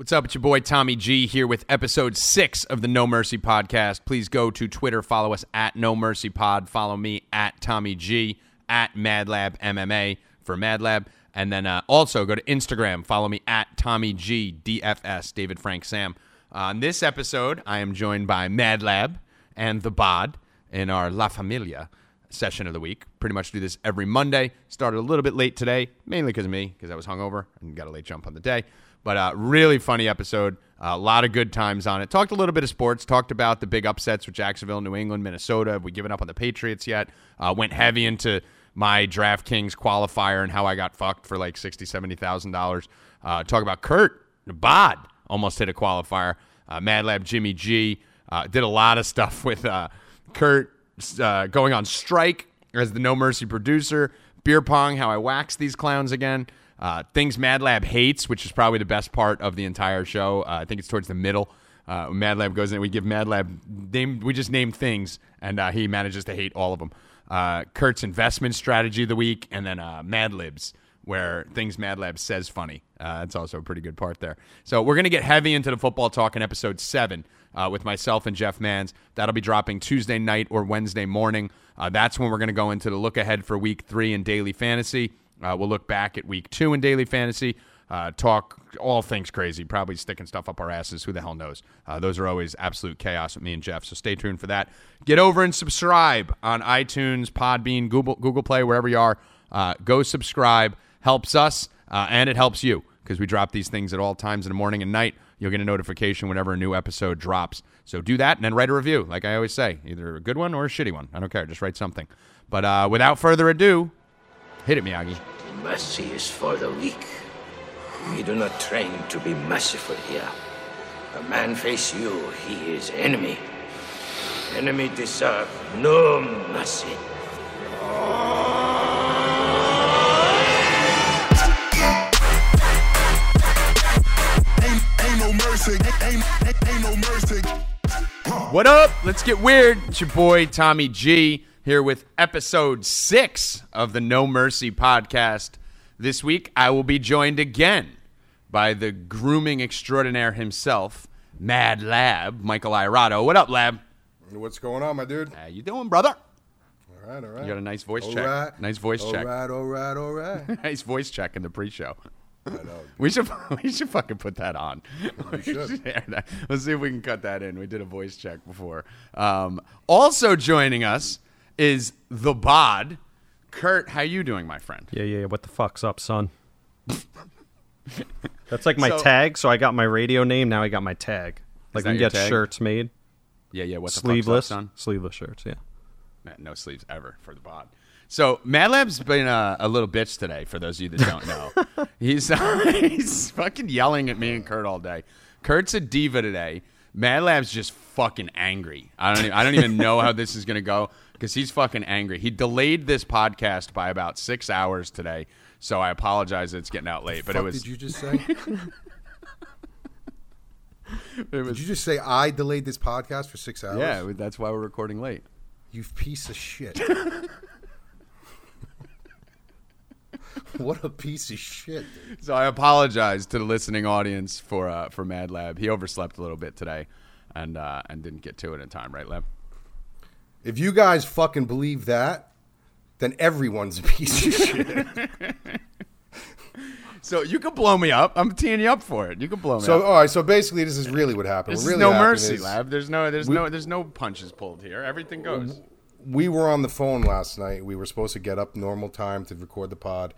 What's up? It's your boy Tommy G here with episode six of the No Mercy podcast. Please go to Twitter, follow us at No Mercy Pod, follow me at Tommy G, at MadLab MMA for MadLab, and then uh, also go to Instagram, follow me at Tommy G DFS, David Frank Sam. Uh, on this episode, I am joined by MadLab and the Bod in our La Familia session of the week. Pretty much do this every Monday. Started a little bit late today, mainly because of me, because I was hungover and got a late jump on the day. But uh, really funny episode. A lot of good times on it. Talked a little bit of sports. Talked about the big upsets with Jacksonville, New England, Minnesota. Have we given up on the Patriots yet? Uh, went heavy into my DraftKings qualifier and how I got fucked for like sixty, seventy thousand dollars. Uh, talk about Kurt Bod almost hit a qualifier. Uh, Mad Lab Jimmy G uh, did a lot of stuff with uh, Kurt uh, going on strike as the No Mercy producer. Beer pong, how I wax these clowns again. Uh, things Mad Lab hates, which is probably the best part of the entire show. Uh, I think it's towards the middle. Uh, Mad Lab goes in, we give Mad Lab name. We just name things, and uh, he manages to hate all of them. Uh, Kurt's investment strategy of the week, and then uh, Mad Libs, where things Mad Lab says funny. That's also a pretty good part there. So we're gonna get heavy into the football talk in episode seven uh, with myself and Jeff Mans. That'll be dropping Tuesday night or Wednesday morning. Uh, that's when we're gonna go into the look ahead for week three in daily fantasy. Uh, we'll look back at week two in daily fantasy, uh, talk all things crazy, probably sticking stuff up our asses. Who the hell knows? Uh, those are always absolute chaos with me and Jeff. So stay tuned for that. Get over and subscribe on iTunes, Podbean, Google, Google Play, wherever you are. Uh, go subscribe. Helps us uh, and it helps you because we drop these things at all times in the morning and night. You'll get a notification whenever a new episode drops. So do that and then write a review, like I always say, either a good one or a shitty one. I don't care. Just write something. But uh, without further ado, hit it, Miyagi. Mercy is for the weak. We do not train to be merciful here. A man face you, he is enemy. Enemy deserve no mercy. Ain't, ain't no mercy. Ain't, ain't, ain't no mercy. What up? Let's get weird. It's your boy Tommy G here with episode six of the No Mercy podcast. This week, I will be joined again by the grooming extraordinaire himself, Mad Lab, Michael Irato. What up, Lab? What's going on, my dude? How you doing, brother? All right, all right. You got a nice voice All check. right. Nice voice all check. right, all right, all right. nice voice check in the pre-show. I know. We should we should fucking put that on. We should. Let's see if we can cut that in. We did a voice check before. Um, also joining us is the Bod. Kurt, how you doing, my friend? Yeah, yeah. What the fuck's up, son? That's like my So- tag. So I got my radio name. Now I got my tag. Like we can get tag? shirts made, Yeah, yeah. What the sleeveless, fuck's up, son? sleeveless shirts. Yeah. Man, No sleeves ever for the Bod. So Mad Lab's been a, a little bitch today. For those of you that don't know, he's he's fucking yelling at me and Kurt all day. Kurt's a diva today. Mad Lab's just fucking angry. I don't even, I don't even know how this is gonna go because he's fucking angry. He delayed this podcast by about six hours today. So I apologize. It's getting out late, but it was did you just say? it did you just say I delayed this podcast for six hours? yeah. That's why we're recording late. You piece of shit. what a piece of shit, dude. So I apologize to the listening audience for uh, for Mad Lab. He overslept a little bit today, and uh, and didn't get to it in time, right, Lab? If you guys fucking believe that, then everyone's a piece of shit. So you can blow me up. I'm teeing you up for it. You can blow me up. so, up. all right. So basically, this is really what happened. This What is really no mercy, is Lab. There's no there's We- no there's no punches pulled here. Everything goes. we were on the phone last night. We were supposed to get up normal time to record the pod.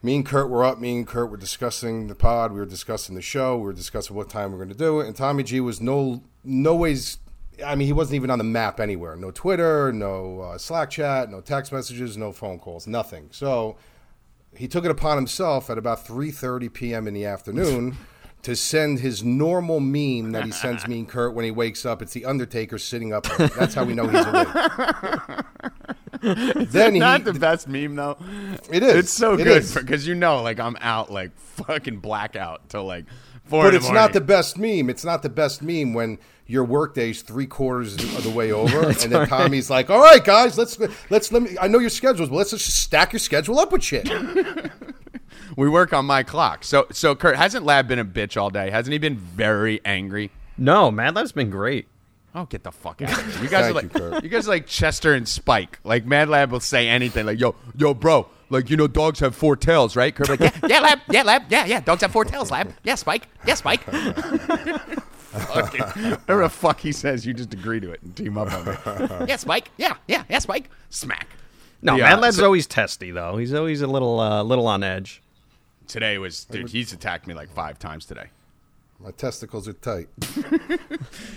Me and Kurt were up. Me and Kurt were discussing the pod. We were discussing the show. We were discussing what time we are going to do it. And Tommy G was no no ways. I mean, he wasn't even on the map anywhere. No Twitter, no uh, Slack chat, no text messages, no phone calls, nothing. So he took it upon himself at about 3:30 p.m. in the afternoon to send his normal meme that he sends me and Kurt when he wakes up. It's the Undertaker sitting up. That's how we know he's awake. then he, Not the best meme though. It is. It's so It good because you know, like I'm out like fucking blackout till like four. but it's the not the best meme. It's not the best meme when your workday's three quarters of the way over, and then Tommy's like, "All right, guys, let's let's let me. I know your schedules, but let's just stack your schedule up with shit." we work on my clock. So, so Kurt hasn't Lab been a bitch all day? Hasn't he been very angry? No, Mad Lab's been great. Oh, get the fuck out of here! You guys are like you, you guys are like Chester and Spike. Like Mad Lab will say anything. Like yo, yo, bro. Like you know, dogs have four tails, right? Kurt like yeah, yeah, Lab, yeah, Lab, yeah, yeah. Dogs have four tails, Lab. Yeah, Spike, yeah, Spike. Fucking, whatever the fuck he says, you just agree to it and team up on it. yes, Mike. Yeah, yeah, yeah, Mike. Smack. No, Yeah, Mad Lab's so- always testy though. He's always a little, uh, little on edge. Today was dude. He's attacked me like five times today. My testicles are tight.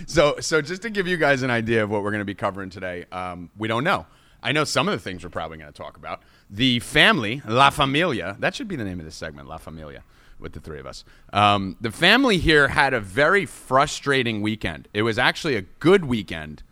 So, so just to give you guys an idea of what we're going to be covering today, um, we don't know. I know some of the things we're probably going to talk about. The family, La Familia, that should be the name of this segment, La Familia, with the three of us. Um, the family here had a very frustrating weekend. It was actually a good weekend,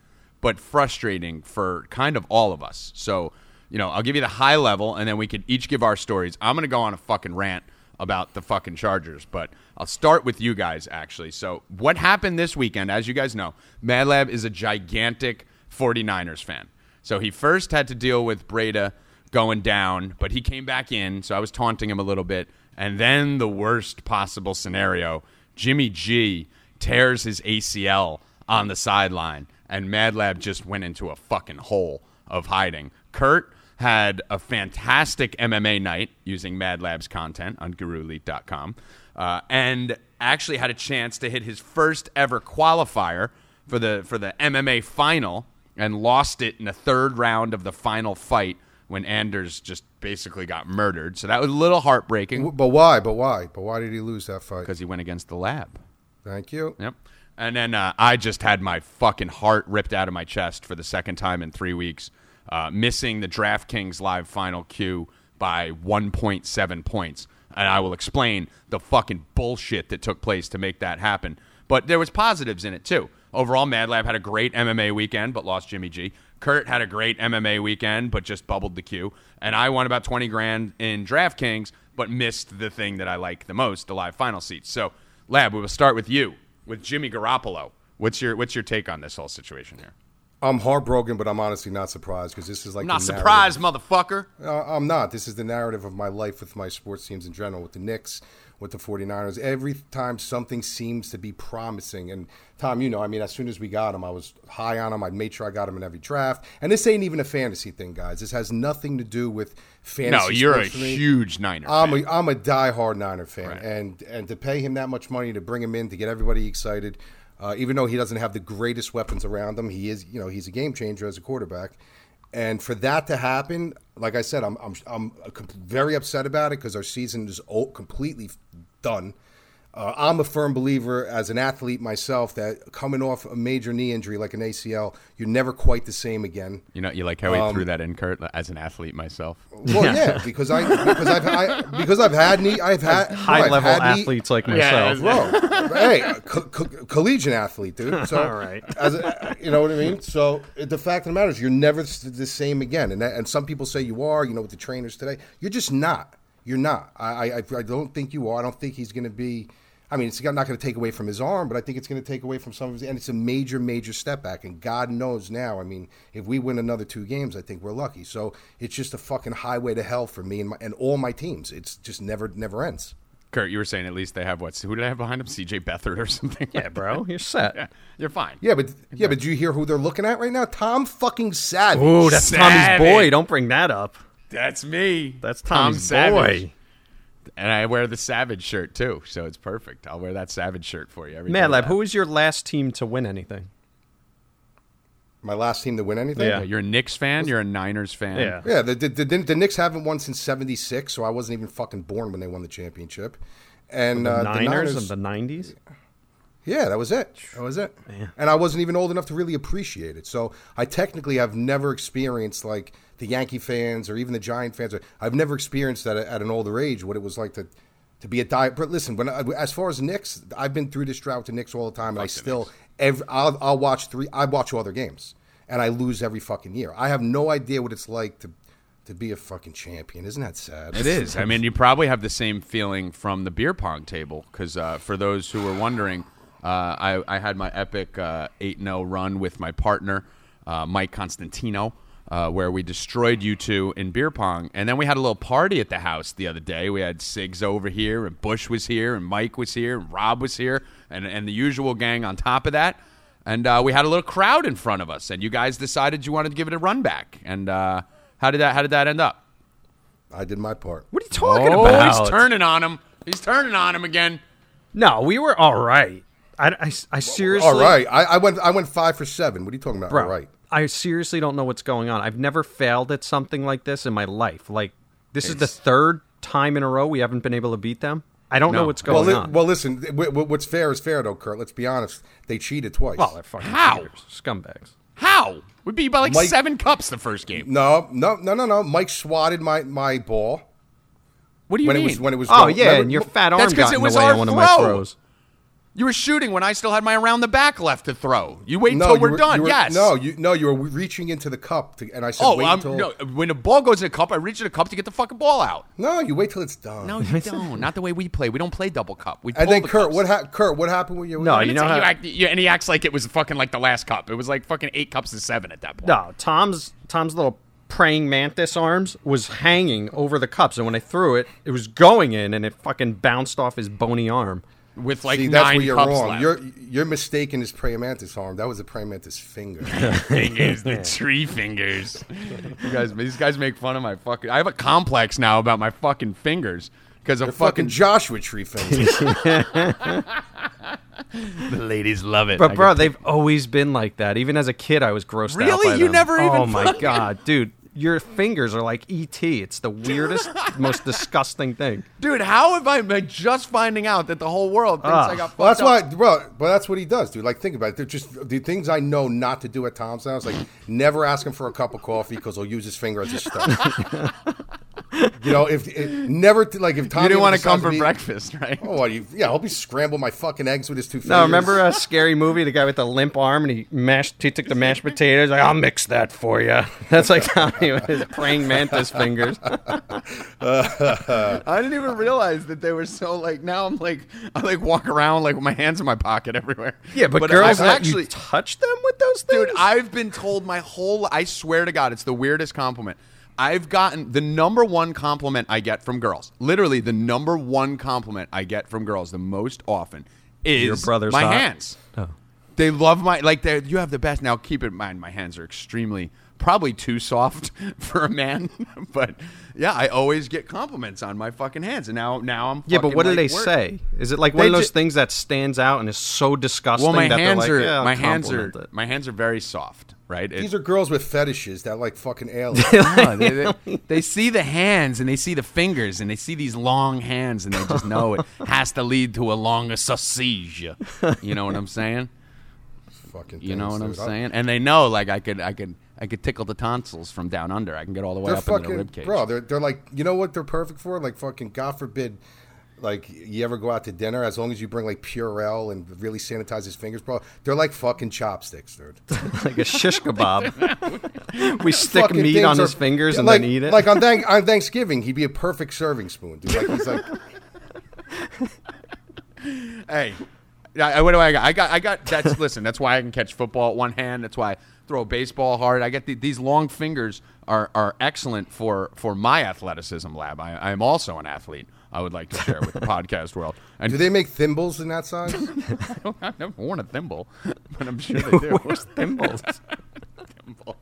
but frustrating for kind of all of us. So, you know, I'll give you the high level, and then we could each give our stories. I'm going to go on a fucking rant about the fucking Chargers, but I'll start with you guys actually. So, what happened this weekend, as you guys know, Mad Lab is a gigantic 49ers fan. So, he first had to deal with Breida going down, but he came back in, so I was taunting him a little bit. And then the worst possible scenario, Jimmy G tears his ACL on the sideline, and Mad Lab just went into a fucking hole of hiding. Kurt had a fantastic MMA night using Mad Lab's content on GuruElite.com, uh, and actually had a chance to hit his first ever qualifier for the for the MMA final, and lost it in the third round of the final fight when Anders just basically got murdered. So that was a little heartbreaking But why? But why? But why did he lose that fight? because he went against the lab. Thank you. Yep. And then uh, I just had my fucking heart ripped out of my chest for the second time in three weeks, uh, missing the DraftKings live final queue by 1.7 points. And I will explain the fucking bullshit that took place to make that happen. But there was positives in it too. Overall, Mad Lab had a great MMA weekend, but lost Jimmy G. Kurt had a great MMA weekend, but just bubbled the queue. And I won about 20 grand in DraftKings, but missed the thing that I like the most, the live final seats. So, Lab, we will start with you, with Jimmy Garoppolo. What's your What's your take on this whole situation here? I'm heartbroken, but I'm honestly not surprised because this is like I'm not surprised, motherfucker. Uh, I'm not. This is the narrative of my life with my sports teams in general, with the Knicks, with the 49ers. Every time something seems to be promising, and Tom, you know, I mean, as soon as we got him, I was high on him. I made sure I got him in every draft. And this ain't even a fantasy thing, guys. This has nothing to do with fantasy. No, you're a huge Niner. I'm fan. a, I'm a diehard Niner fan, Right. and and to pay him that much money to bring him in to get everybody excited, uh, even though he doesn't have the greatest weapons around him, he is you know he's a game changer as a quarterback, and for that to happen, like I said, I'm I'm I'm very upset about it because our season is completely done. Uh, I'm a firm believer as an athlete myself that coming off a major knee injury like an ACL, you're never quite the same again. you know, you like how he threw that in, Kurt, as an athlete myself. Well, yeah, because I because I've I, because I've had knee I've had High I've level had knee- athletes like myself. Bro, hey, co- co- collegiate athlete, dude. So, All right. as a, you know what I mean. So the fact of the matter is, you're never the same again. And that, and some people say you are. You know, with the trainers today, you're just not. You're not. I I, I don't think you are. I don't think he's going to be. I mean, it's not going to take away from his arm, but I think it's going to take away from some of his. And it's a major, major step back. And God knows now. I mean, if we win another two games, I think we're lucky. So it's just a fucking highway to hell for me and my, and all my teams. It's just never, never ends. Kurt, you were saying at least they have what? Who did I have behind him? C.J. Beathard or something? Yeah, bro, you're set. yeah, you're fine. Yeah, but yeah, but do you hear who they're looking at right now? Tom fucking Savage. Ooh, that's Savage. Tommy's boy. Don't bring that up. That's me. That's Tom Tommy's Savage. boy. And I wear the Savage shirt too, so it's perfect. I'll wear that Savage shirt for you every Mad. Lab, who was your last team to win anything? My last team to win anything. Yeah. Yeah, You're a Knicks fan. You're a Niners fan. Yeah. Yeah, the, the, the, the Knicks haven't won since '76, so I wasn't even fucking born when they won the championship. And The uh, Niners, the Niners, of the '90s. yeah, that was it. That was it. And I wasn't even old enough to really appreciate it. So I technically have never experienced like the Yankee fans or even the Giant fans. I've never experienced that at, an older age what it was like to to be a die. But listen, when I, as far as Knicks, I've been through this drought with the Knicks all the time, and I still every, I'll, I'll watch three. I watch all their games, and I lose every fucking year. I have no idea what it's like to to be a fucking champion. Isn't that sad? It is. I mean, you probably have the same feeling from the beer pong table because uh, for those who were wondering, uh, I, I had my epic uh, eight 0 run with my partner uh, Mike Constantino. Uh, where we destroyed you two in beer pong, and then we had a little party at the house the other day. We had Sigs over here, and Bush was here, and Mike was here, and Rob was here, and and the usual gang on top of that. And uh, we had a little crowd in front of us, and you guys decided you wanted to give it a run back. And uh, how did that how did that end up? I did my part. What are you talking Oh, about? he's turning on him. He's turning on him again. No, we were all right. I, I, I seriously. All right, I, I went I went five for seven. What are you talking about? Bro, All right. I seriously don't know what's going on. I've never failed at something like this in my life. Like, this is the third time in a row we haven't been able to beat them. I don't No. know what's Well, going li- on. well, listen. w- w- what's fair is fair, though, Kurt. Let's be honest. They cheated twice. well, they're fucking How? cheaters, scumbags. How? We beat by like Mike- seven cups the first game. no, no, no, no, no. Mike swatted my my ball What do you when mean? it was when it was. Oh going- yeah, remember- and your fat arm That's 'cause got it in was the way our of one of my throw. throws. You were shooting when I still had my around the back left to throw. You wait No, till you we're were- done. were- yes. No, you no, you were reaching into the cup, to, and I said, Oh, wait I'm, till. no. When the ball goes in a cup, I reach in the cup to get the fucking ball out. No, you wait till it's done. No, you don't. Not the way we play. We don't play double cup. We and then the Kurt, cups. what ha- Kurt, what happened with you? No, you know how- act, you, and he acts like it was fucking like the last cup. It was like fucking eight cups to seven at that point. No, Tom's Tom's little praying mantis arms was hanging over the cups, and when I threw it, it was going in, and it fucking bounced off his bony arm. With like See, that's nine where you're cups wrong. left. You're you're mistaken his praying mantis arm. That was a praying mantis finger. fingers, the tree fingers. You guys, these guys make fun of my fucking. I have a complex now about my fucking fingers because of fucking fucking. Joshua tree fingers. the ladies love it. But I bro, they've always been like that. Even as a kid, I was grossed out. Really? by You them. never even Oh my fucking- god, dude! Your fingers are like ET. It's the weirdest, most disgusting thing. dude, how have I been just finding out that the whole world thinks Ah. I got? well, that's fucked up? why, bro. But that's what he does, dude. Like, think about it. They're just the things I know not to do at Tom's house. Like, never ask him for a cup of coffee because he'll use his finger as a stump. you know, if it, never like if Tom You didn't want to come for be- breakfast, right? Oh, what, you, yeah, I'll be scramble my fucking eggs with his two fingers. No, remember uh, a scary movie? The guy with the limp arm, and he mashed. He took the mashed potatoes. Like, I'll mix that for you. That's like Tommy with his praying mantis fingers. I didn't even realize that they were so like. Now I'm like, I like walk around like with my hands in my pocket everywhere. Yeah, but, girls I've actually, you touch them with those things. dude, I've been told my whole. I swear to God, it's the weirdest compliment. I've gotten the number one compliment I get from girls. Literally, the number one compliment I get from girls the most often is Your brother's my hot? hands. Oh. They love my like. They you have the best. Now keep in mind, my hands are extremely probably too soft for a man, but yeah, I always get compliments on my fucking hands, and now now I'm yeah, but what do they weird. say? Is it like one They of those ju- things that stands out and is so disgusting Well, my that hands they're are yeah, my hands are it. my hands are very soft, right? It- These are girls with fetishes that like fucking aliens. No, they, they- they see the hands and they see the fingers and they see these long hands and they just know it has to lead to a longer sausage. You know what I'm saying? fucking You know things, what I'm saying? And they know like I could I could I could tickle the tonsils from down under. I can get all the way They're up into the fucking rib cage. bro. They're they're like you know what they're perfect for? Like fucking God forbid, like you ever go out to dinner as long as you bring like Purell and really sanitize his fingers, bro. They're like fucking chopsticks, dude. like a shish kebab. we stick Fucking meat on are- his fingers and like, then eat it. Like on, thank, on Thanksgiving, he'd be a perfect serving spoon, dude. Like he's like, Hey, I, I- what do I got? I got I got that's listen. That's why I can catch football at one hand. That's why I throw a baseball hard. I get the, these long fingers are are excellent for for my athleticism lab. I, I am also an athlete. I would like to share with the podcast world. And do they make thimbles in that size? I've never worn a thimble, but I'm sure they do. Where's thimbles? Thimble.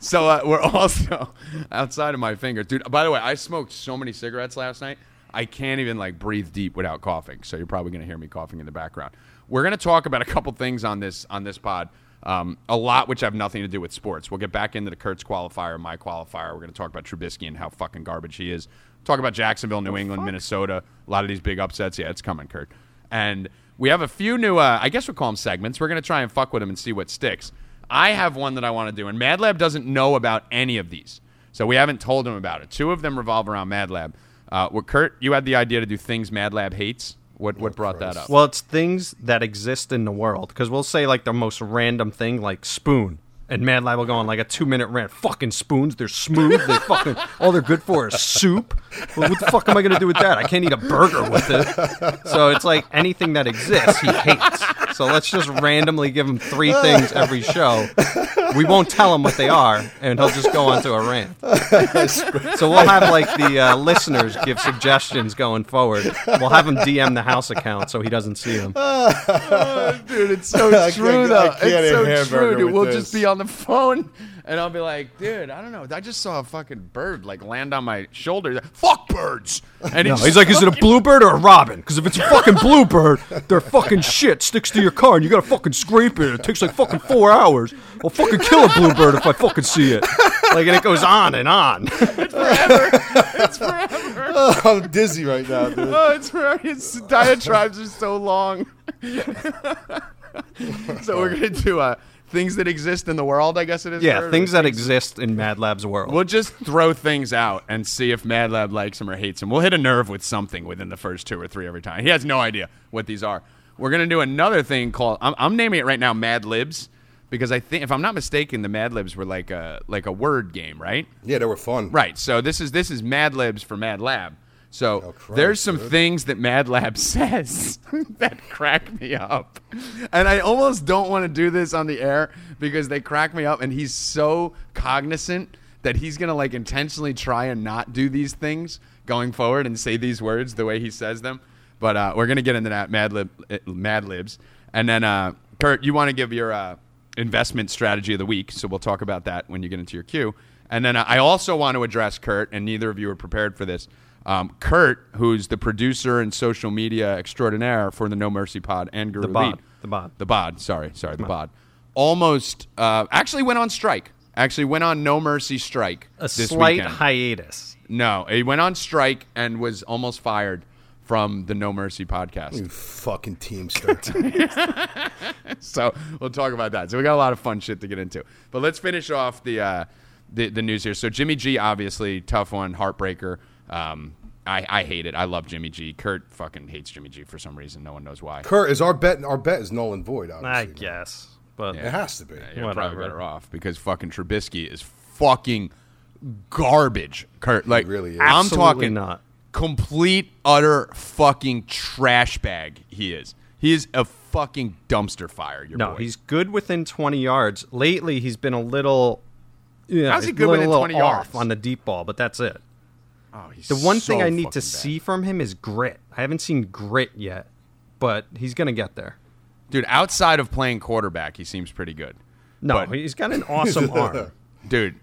So uh, we're also outside of my fingers, dude. By the way, I smoked so many cigarettes last night. I can't even like breathe deep without coughing. So you're probably going to hear me coughing in the background. We're going to talk about a couple things on this on this pod. Um, a lot which have nothing to do with sports. We'll get back into the Kurt's qualifier, my qualifier. We're going to talk about Trubisky and how fucking garbage he is. Talk about Jacksonville, New England, Minnesota. A lot of these big upsets. Yeah, it's coming, Kurt. And we have a few new. Uh, I guess we'll call them segments. We're going to try and fuck with them and see what sticks. I have one that I want to do, and Mad Lab doesn't know about any of these, so we haven't told him about it. Two of them revolve around Mad Lab. Uh, what Kurt, you had the idea to do things Mad Lab hates. What what brought that up? Well, it's things that exist in the world. Because we'll say like the most random thing, like spoon. And Mad Lab will go on like a two minute rant. Fucking spoons, they're smooth. They fucking all they're good for is soup. Well, what the fuck am I gonna do with that? I can't eat a burger with it. So it's like anything that exists, he hates. So let's just randomly give him three things every show. We won't tell him what they are, and he'll just go on to a rant. So we'll have like the uh, listeners give suggestions going forward. We'll have him DM the house account so he doesn't see them. dude, it's so true though. It's so true, dude. We'll this. just be on the phone, and I'll be like, dude, I don't know. I just saw a fucking bird like land on my shoulder. Fuck birds. And No, he's like, is it a bluebird or a robin? Because if it's a fucking bluebird, they're fucking shit. Sticks to your car, and you gotta fucking scrape it. It takes like fucking four hours. I'll fucking kill a bluebird if I fucking see it. Like, and it goes on and on. It's forever. It's forever. Oh, I'm dizzy right now, dude. oh, it's right. His diatribes are so long. so we're gonna do uh, things that exist in the world. I guess it is. Yeah, Bird, things that exist in Mad Lab's world. We'll just throw things out and see if Mad Lab likes him or hates him. We'll hit a nerve with something within the first two or three every time. He has no idea what these are. We're gonna do another thing called I'm, I'm naming it right now Mad Libs because I think if I'm not mistaken, the Mad Libs were like a like a word game, right? Yeah, they were fun. Right. So this is this is Mad Libs for Mad Lab. So Christ, there's some dude. things that Mad Lab says that crack me up, and I almost don't want to do this on the air because they crack me up, and he's so cognizant that he's gonna like intentionally try and not do these things going forward and say these words the way he says them. But uh, we're gonna get into that Mad Lib, uh, Mad Libs, and then uh, Kurt, you want to give your uh, investment strategy of the week, so we'll talk about that when you get into your queue. And then uh, I also want to address Kurt, and neither of you are prepared for this. Um, Kurt, who's the producer and social media extraordinaire for the No Mercy Pod and Guru The bod. Lead. The bod. The bod. Sorry, sorry, the bod. Almost uh, actually went on strike. Actually went on No Mercy strike a this slight weekend. hiatus. no, he went on strike and was almost fired from the No Mercy podcast. You fucking teamster. so we'll talk about that. So we got a lot of fun shit to get into. But let's finish off the uh, the, the news here. So Jimmy G, obviously tough one, heartbreaker. Um, I, I hate it. I love Jimmy G. Kurt fucking hates Jimmy G for some reason. No one knows why. Kurt, is our bet? Our bet is null and void. Obviously. I guess. But It has to be. You're probably Whatever. better off because fucking Trubisky is fucking garbage. Kurt, like really is. I'm Absolutely talking not. complete utter fucking trash bag. He is. He is a fucking dumpster fire. Your No, boy. he's good within 20 yards. Lately, he's been a little. Yeah, How's he he's good a within little 20 off yards? on the deep ball, but that's it. Oh, he's The one thing I need to bad. see from him is grit. I haven't seen grit yet, but he's gonna get there. Dude, outside of playing quarterback, he seems pretty good. No, But- he's got an awesome arm. Dude,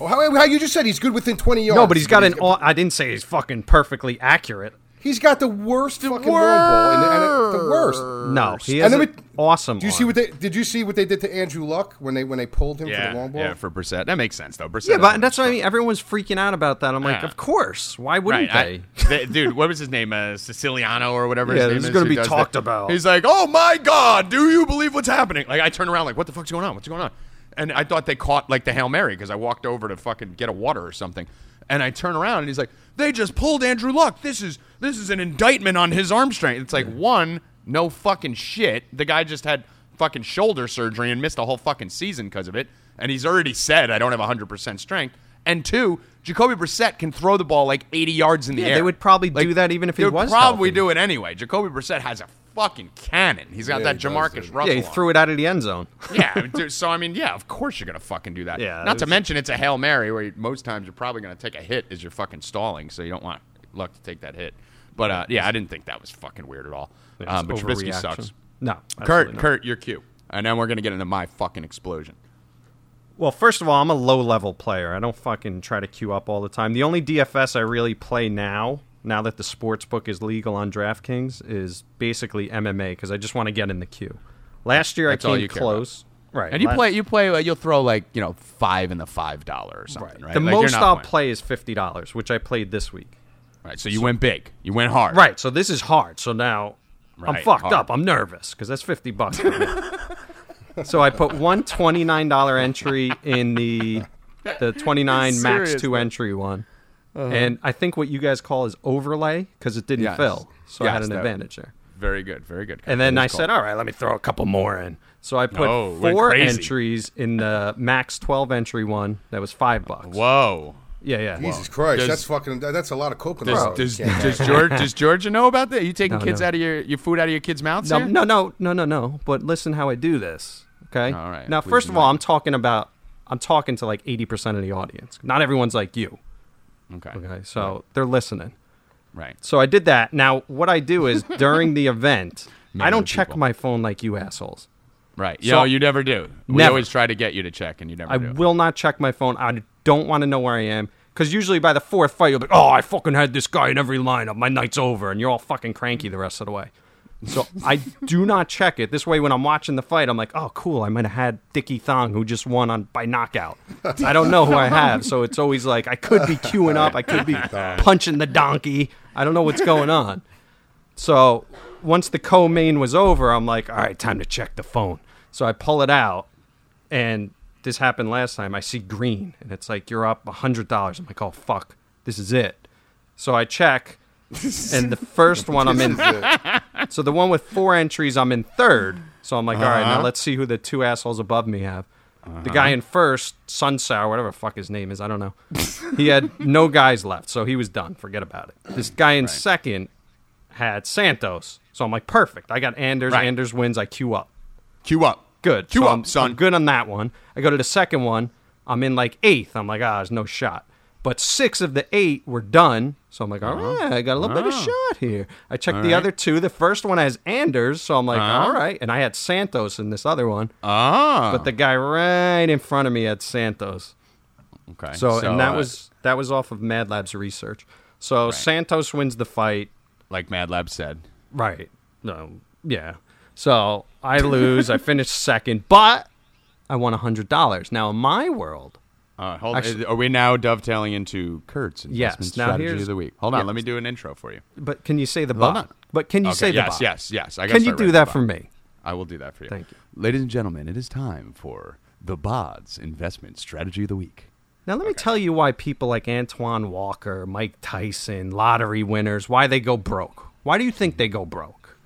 Oh, how, how you just said he's good within 20 yards? No, but he's got an. Aw- I didn't say he's fucking perfectly accurate. He's got the worst fucking long ball. And, and the worst. No, he And has then awesome. Do you see what they did? You see what they did to Andrew Luck when they when they pulled him for yeah, the long ball? yeah, for Brissett. That makes sense though. Brissett Yeah, but that's what I mean. Everyone's freaking out about that. I'm like, Yeah. of course. Why wouldn't Right, they? I- th- dude, what was his name? Uh, Siciliano or whatever Yeah, his name this is is. gonna be talked that. about. He's like, "Oh my god, do you believe what's happening?" Like I turn around, like, "What the fuck's going on? What's going on?" And I thought they caught like the hail mary because I walked over to fucking get a water or something. And I turn around and he's like, "They just pulled Andrew Luck. This is this is an indictment on his arm strength." It's like one, no fucking shit. The guy just had fucking shoulder surgery and missed a whole fucking season because of it. And he's already said, "I don't have 100% strength." And two, Jacoby Brissett can throw the ball like 80 yards in the Yeah, air. they would probably do that even if he they would was probably healthy. do it anyway. Jacoby Brissett has a fucking cannon. He's got Yeah, that he does, Jamarcus dude. Russell. Yeah, he on threw it out of the end zone. yeah, dude, so I mean, yeah, of course you're gonna fucking do that. Yeah, Not to it mention it's a hail mary where you, most times you're probably gonna take a hit as you're fucking stalling, so you don't want luck to take that hit. But uh, yeah, I didn't think that was fucking weird at all. Um, but Trubisky Overreaction. sucks. No, Kurt, absolutely not. Kurt, your cue, and then we're gonna get into my fucking explosion. Well, first of all, I'm a low level player. I don't fucking try to queue up all the time. The only DFS I really play now, now that the sports book is legal on DraftKings, is basically MMA because I just want to get in the queue. Last year That's I came close. Right. And you la- play, you play, uh, you'll throw like you know five in the five dollar or something, right? The Like, most I'll playing. play is fifty dollars, which I played this week. Right, so you went big, you went hard, Right. So this is hard. So now I'm fucked hard. up. I'm nervous because that's fifty bucks. so I put one twenty nine dollar entry in the the twenty nine max two entry one, Uh-huh. and I think what you guys call is overlay because it didn't Yes. fill, so I had an advantage there. Very good, very good. And then I is said, all right, let me throw a couple more in. So I put Oh, four entries in the max twelve entry one that was five bucks. Whoa. Yeah, yeah. Jesus Christ, Does- that's fucking. That's a lot of coconut. Does, does, You can't does. George, does Georgia know about that? Are you taking No, kids no. out of your, your food out of your kids' mouths? No, here? no, no, no, no, no. But listen, how I do this. Okay. All right, Now, first of all. I'm talking about. I'm talking to like 80% of the audience. Not everyone's like you. Okay. Okay. So they're listening. Right. So I did that. Now, what I do is during the event, I don't check people. my phone like you assholes. Right. So- no, you never do. We Never. always try to get you to check, and you never I do. will not check my phone. I don't want to know where I am. Because usually by the fourth fight, you'll be, oh, I fucking had this guy in every lineup. My night's over. And you're all fucking cranky the rest of the way. So I do not check it. This way, when I'm watching the fight, I'm like, oh, cool. I might have had Dickie Thong, who just won on by knockout. I don't know who I have. So it's always like, I could be queuing up. I could be punching the donkey. I don't know what's going on. So once the co-main was over, I'm like, all right, time to check the phone. So I pull it out, and this happened last time. I see green, and it's like you're up a hundred dollars. I'm like, oh fuck, this is it. So I check, and the first one I'm in. So the one with four entries, I'm in third. So I'm like, all right, now let's see who the two assholes above me have. The guy in first, Sunsour, whatever the fuck his name is, I don't know. he had no guys left, so he was done. Forget about it. This guy in second had Santos. So I'm like, perfect. I got Anders. Right. Anders wins. I queue up. Queue up. Good. Queue so up, I'm, son. I'm good on that one. I go to the second one. I'm in like eighth. I'm like, ah, there's no shot. But six of the eight were done. So I'm like, all right, I got a little bit of shot here. I checked the right. other two. The first one has Anders. So I'm like, Uh-huh. all right. And I had Santos in this other one. Ah. But the guy right in front of me had Santos. okay. So, and that uh, was that was off of Mad Lab's research. So Santos wins the fight. like Mad Lab said. Right. No. Yeah. So I lose. I finish second, but I won hundred dollars. Now in my world, Uh, hold, Actually- are we now dovetailing into Kurt's Yes, investment now strategy of the week? Hold on, yes. let me do an intro for you. but can you say the bot? But can you Okay, say the yes, bot? yes, yes. I gotta Can you do that for me? I will do that for you. Thank you. Ladies and gentlemen, it is time for the Bod's investment strategy of the week. Now let me tell you why people like Antoine Walker, Mike Tyson, lottery winners, why they go broke. Why do you think they go broke?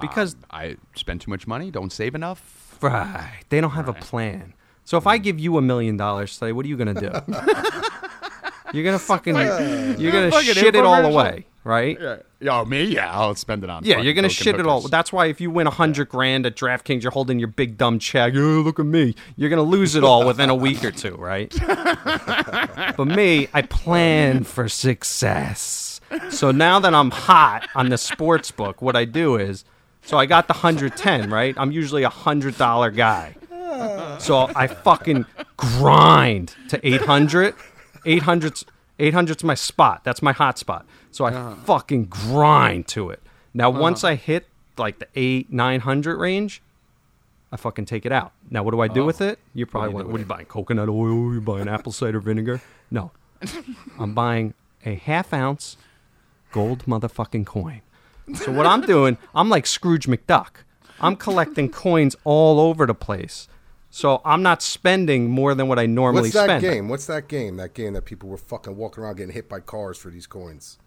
Because Um, I spend too much money, don't save enough. right, they don't have a plan. So if I give you a million dollars today, what are you gonna do? you're gonna fucking you're gonna Fucking shit it all away, right? Yeah. Oh, me? Yeah, I'll spend it on. Yeah, you're gonna shit it all. That's why if you win a hundred grand at DraftKings, you're holding your big dumb check. Yeah, look at me. You're gonna lose it all within a week or two, right? but me, I plan for success. So now that I'm hot on the sports book, what I do is, so I got the hundred ten, right? I'm usually a hundred dollar guy. So I fucking grind to 800. 800's 800's my spot. That's my hot spot. So I fucking grind to it. Now once I hit like the 8 900 range, I fucking take it out. Now what do I do with it? You probably want what are you buying? Coconut oil? You buying apple cider vinegar? No. I'm buying a half ounce gold motherfucking coin. So what I'm doing, I'm like Scrooge McDuck. I'm collecting coins all over the place. So I'm not spending more than what I normally spend. What's that spend. game? What's that game? That game that people were fucking walking around getting hit by cars for these coins.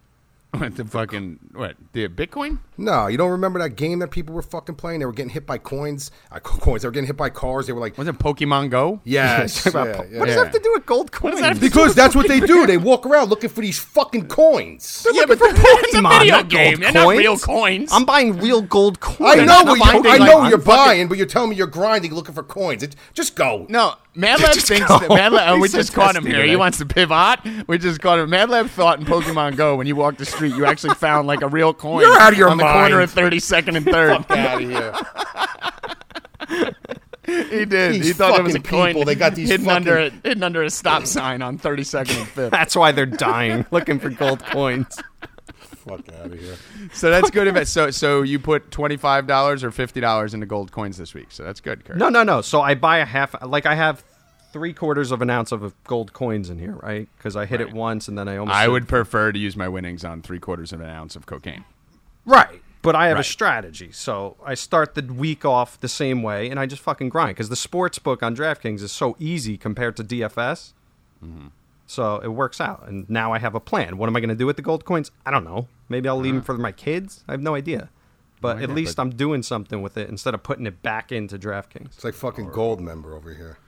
What the fucking what? The Bitcoin? No, you don't remember that game that people were fucking playing? They were getting hit by coins. Uh, coins. They were getting hit by cars. They were like, Was it Pokemon Go? yes, yeah, po- yeah. What does that have to do with gold coins? Because that's what they do. They walk around looking for these fucking coins. Yeah, but it's a video game. They're not real coins. I'm buying real gold coins. I know what you, finding, I like, know I'm you're fucking- buying, but you're telling me you're grinding, looking for coins. It, just go. No, Mad Lab Just thinks go. that Mad Lab, and oh, we He just caught him testing here. He wants to pivot. We just caught him. Madlab thought in Pokemon Go when you walked the street, you actually found like a real coin. You're out of your on the corner mind. of 32nd and 3rd. out of here. he did. he thought it was a fucking coin people, they got these hidden under a, hidden under a stop sign on 32nd and 5th. That's why they're dying, looking for gold coins. Fuck out of here. So that's good. Invest. So so you put twenty five dollars or fifty dollars into gold coins this week. So that's good, Kurt. No, no, no. So I buy a half, like I have three quarters of an ounce of gold coins in here, right? Because I hit it once and then I almost. I hit- would prefer to use my winnings on three quarters of an ounce of cocaine. Right. But I have Right. a strategy. So I start the week off the same way and I just fucking grind because the sports book on DraftKings is so easy compared to DFS. Mm-hmm. So it works out. And now I have a plan. What am I going to do with the gold coins? I don't know. Maybe I'll leave them for my kids. I have no idea. But idea, at least but- I'm doing something with it instead of putting it back into DraftKings. It's like fucking Goldmember over here.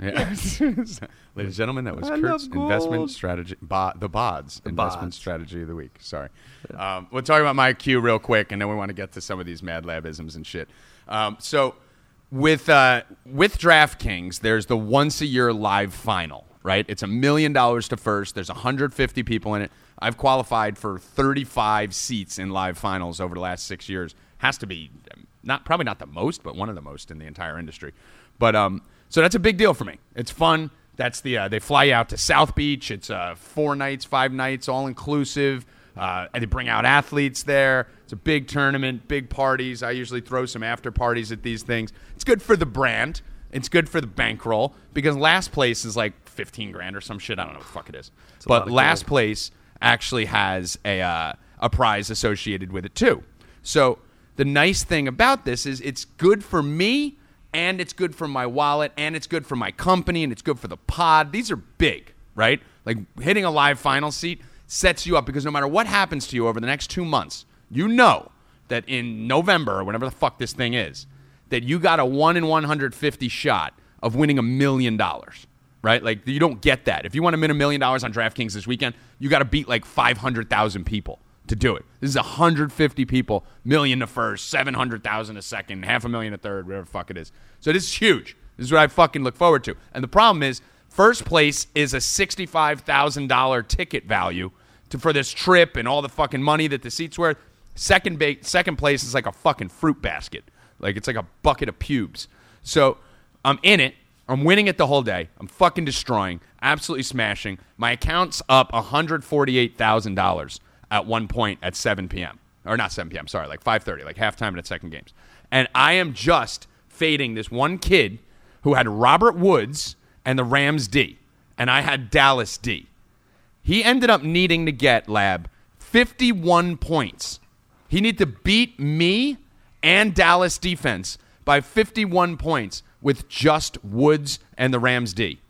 Yeah. Ladies and gentlemen, that was I Kurt's investment strategy, bo- the BODS investment BODS. strategy of the week. Sorry. Um, we'll talk about my Q real quick, and then we want to get to some of these Mad Labisms and shit. Um, so, with uh, with DraftKings, there's the once a year live final, right? It's a million dollars to first. There's 150 people in it. I've qualified for 35 seats in live finals over the last six years. Has to be not probably not the most, but one of the most in the entire industry. But um, so that's a big deal for me. It's fun. That's the uh, they fly out to South Beach. It's uh, four nights, five nights, all inclusive. Uh, and they bring out athletes there. It's a big tournament, big parties. I usually throw some after parties at these things. It's good for the brand. It's good for the bankroll because last place is like 15 grand or some shit. I don't know what the fuck it is. a But last gold. place actually has a, uh, a prize associated with it too. So the nice thing about this is it's good for me and it's good for my wallet and it's good for my company and it's good for the pod. These are big, right? Like hitting a live final seat sets you up because no matter what happens to you over the next two months, you know that in November or whenever the fuck this thing is, that you got a one in 150 shot of winning a million dollars, right? Like you don't get that. If you want to win a million dollars on DraftKings this weekend, you got to beat like 500,000 people to do it. This is 150 people, million to first, 700,000 a second, half a million a third, whatever the fuck it is. So this is huge. This is what I fucking look forward to. And the problem is, first place is a $65,000 ticket value to, for this trip and all the fucking money that the seats worth. Second, ba- second place is like a fucking fruit basket. Like it's like a bucket of pubes. So I'm in it. I'm winning it the whole day. I'm fucking destroying, absolutely smashing. My account's up $148,000 at one point at 7 p.m. Or not 7 p.m., sorry, like 5.30, like halftime at second games. And I am just fading this one kid who had Robert Woods and the Rams D. And I had Dallas D. He ended up needing to get, Lab, 51 points. He needed to beat me and Dallas defense by 51 points with just Woods and the Rams D.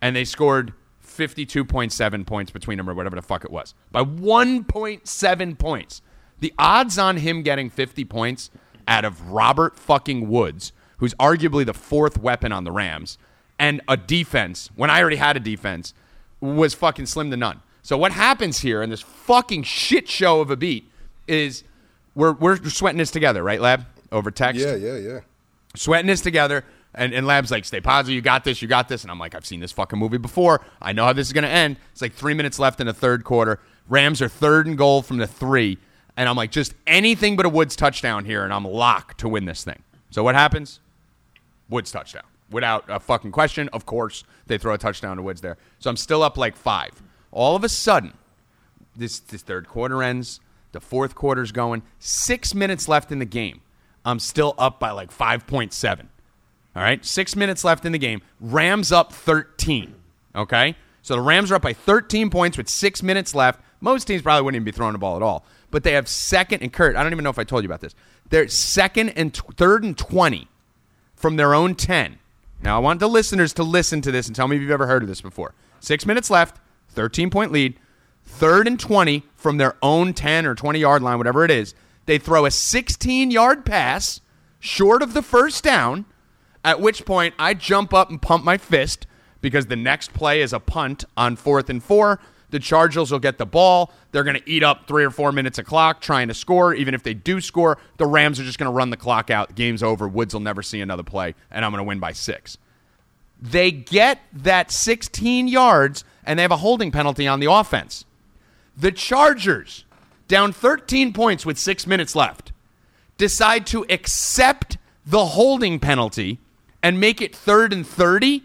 And they scored 52.7 points between them or whatever the fuck it was. By 1.7 points. The odds on him getting 50 points out of Robert fucking Woods, who's arguably the fourth weapon on the Rams, and a defense, when I already had a defense, was fucking slim to none. So what happens here in this fucking shit show of a beat is we're we're sweating this together, right, Lab? Over text Yeah, yeah, yeah. sweating this together. And, and Lab's like, stay positive. You got this. You got this. And I'm like, I've seen this fucking movie before. I know how this is going to end. It's like three minutes left in the third quarter. Rams are third and goal from the three. And I'm like, just anything but a Woods touchdown here, and I'm locked to win this thing. So what happens? Woods touchdown. Without a fucking question, of course, they throw a touchdown to Woods there. So I'm still up like five. All of a sudden, this, this third quarter ends. The fourth quarter's going. Six minutes left in the game. I'm still up by like 5.7. All right. Six minutes left in the game. Rams up 13. Okay. So the Rams are up by 13 points with six minutes left. Most teams probably wouldn't even be throwing the ball at all. But they have second and Kurt. I don't even know if I told you about this. They're second and tw- third and 20 from their own 10. Now, I want the listeners to listen to this and tell me if you've ever heard of this before. Six minutes left, 13 point lead, third and 20 from their own 10 or 20 yard line, whatever it is. They throw a 16 yard pass short of the first down, at which point I jump up and pump my fist because the next play is a punt on fourth and four. The Chargers will get the ball. They're going to eat up three or four minutes of clock trying to score. Even if they do score, the Rams are just going to run the clock out. Game's over. Woods will never see another play, and I'm going to win by six. They get that 16 yards, and they have a holding penalty on the offense. The Chargers, down 13 points with six minutes left, decide to accept the holding penalty and make it third and 30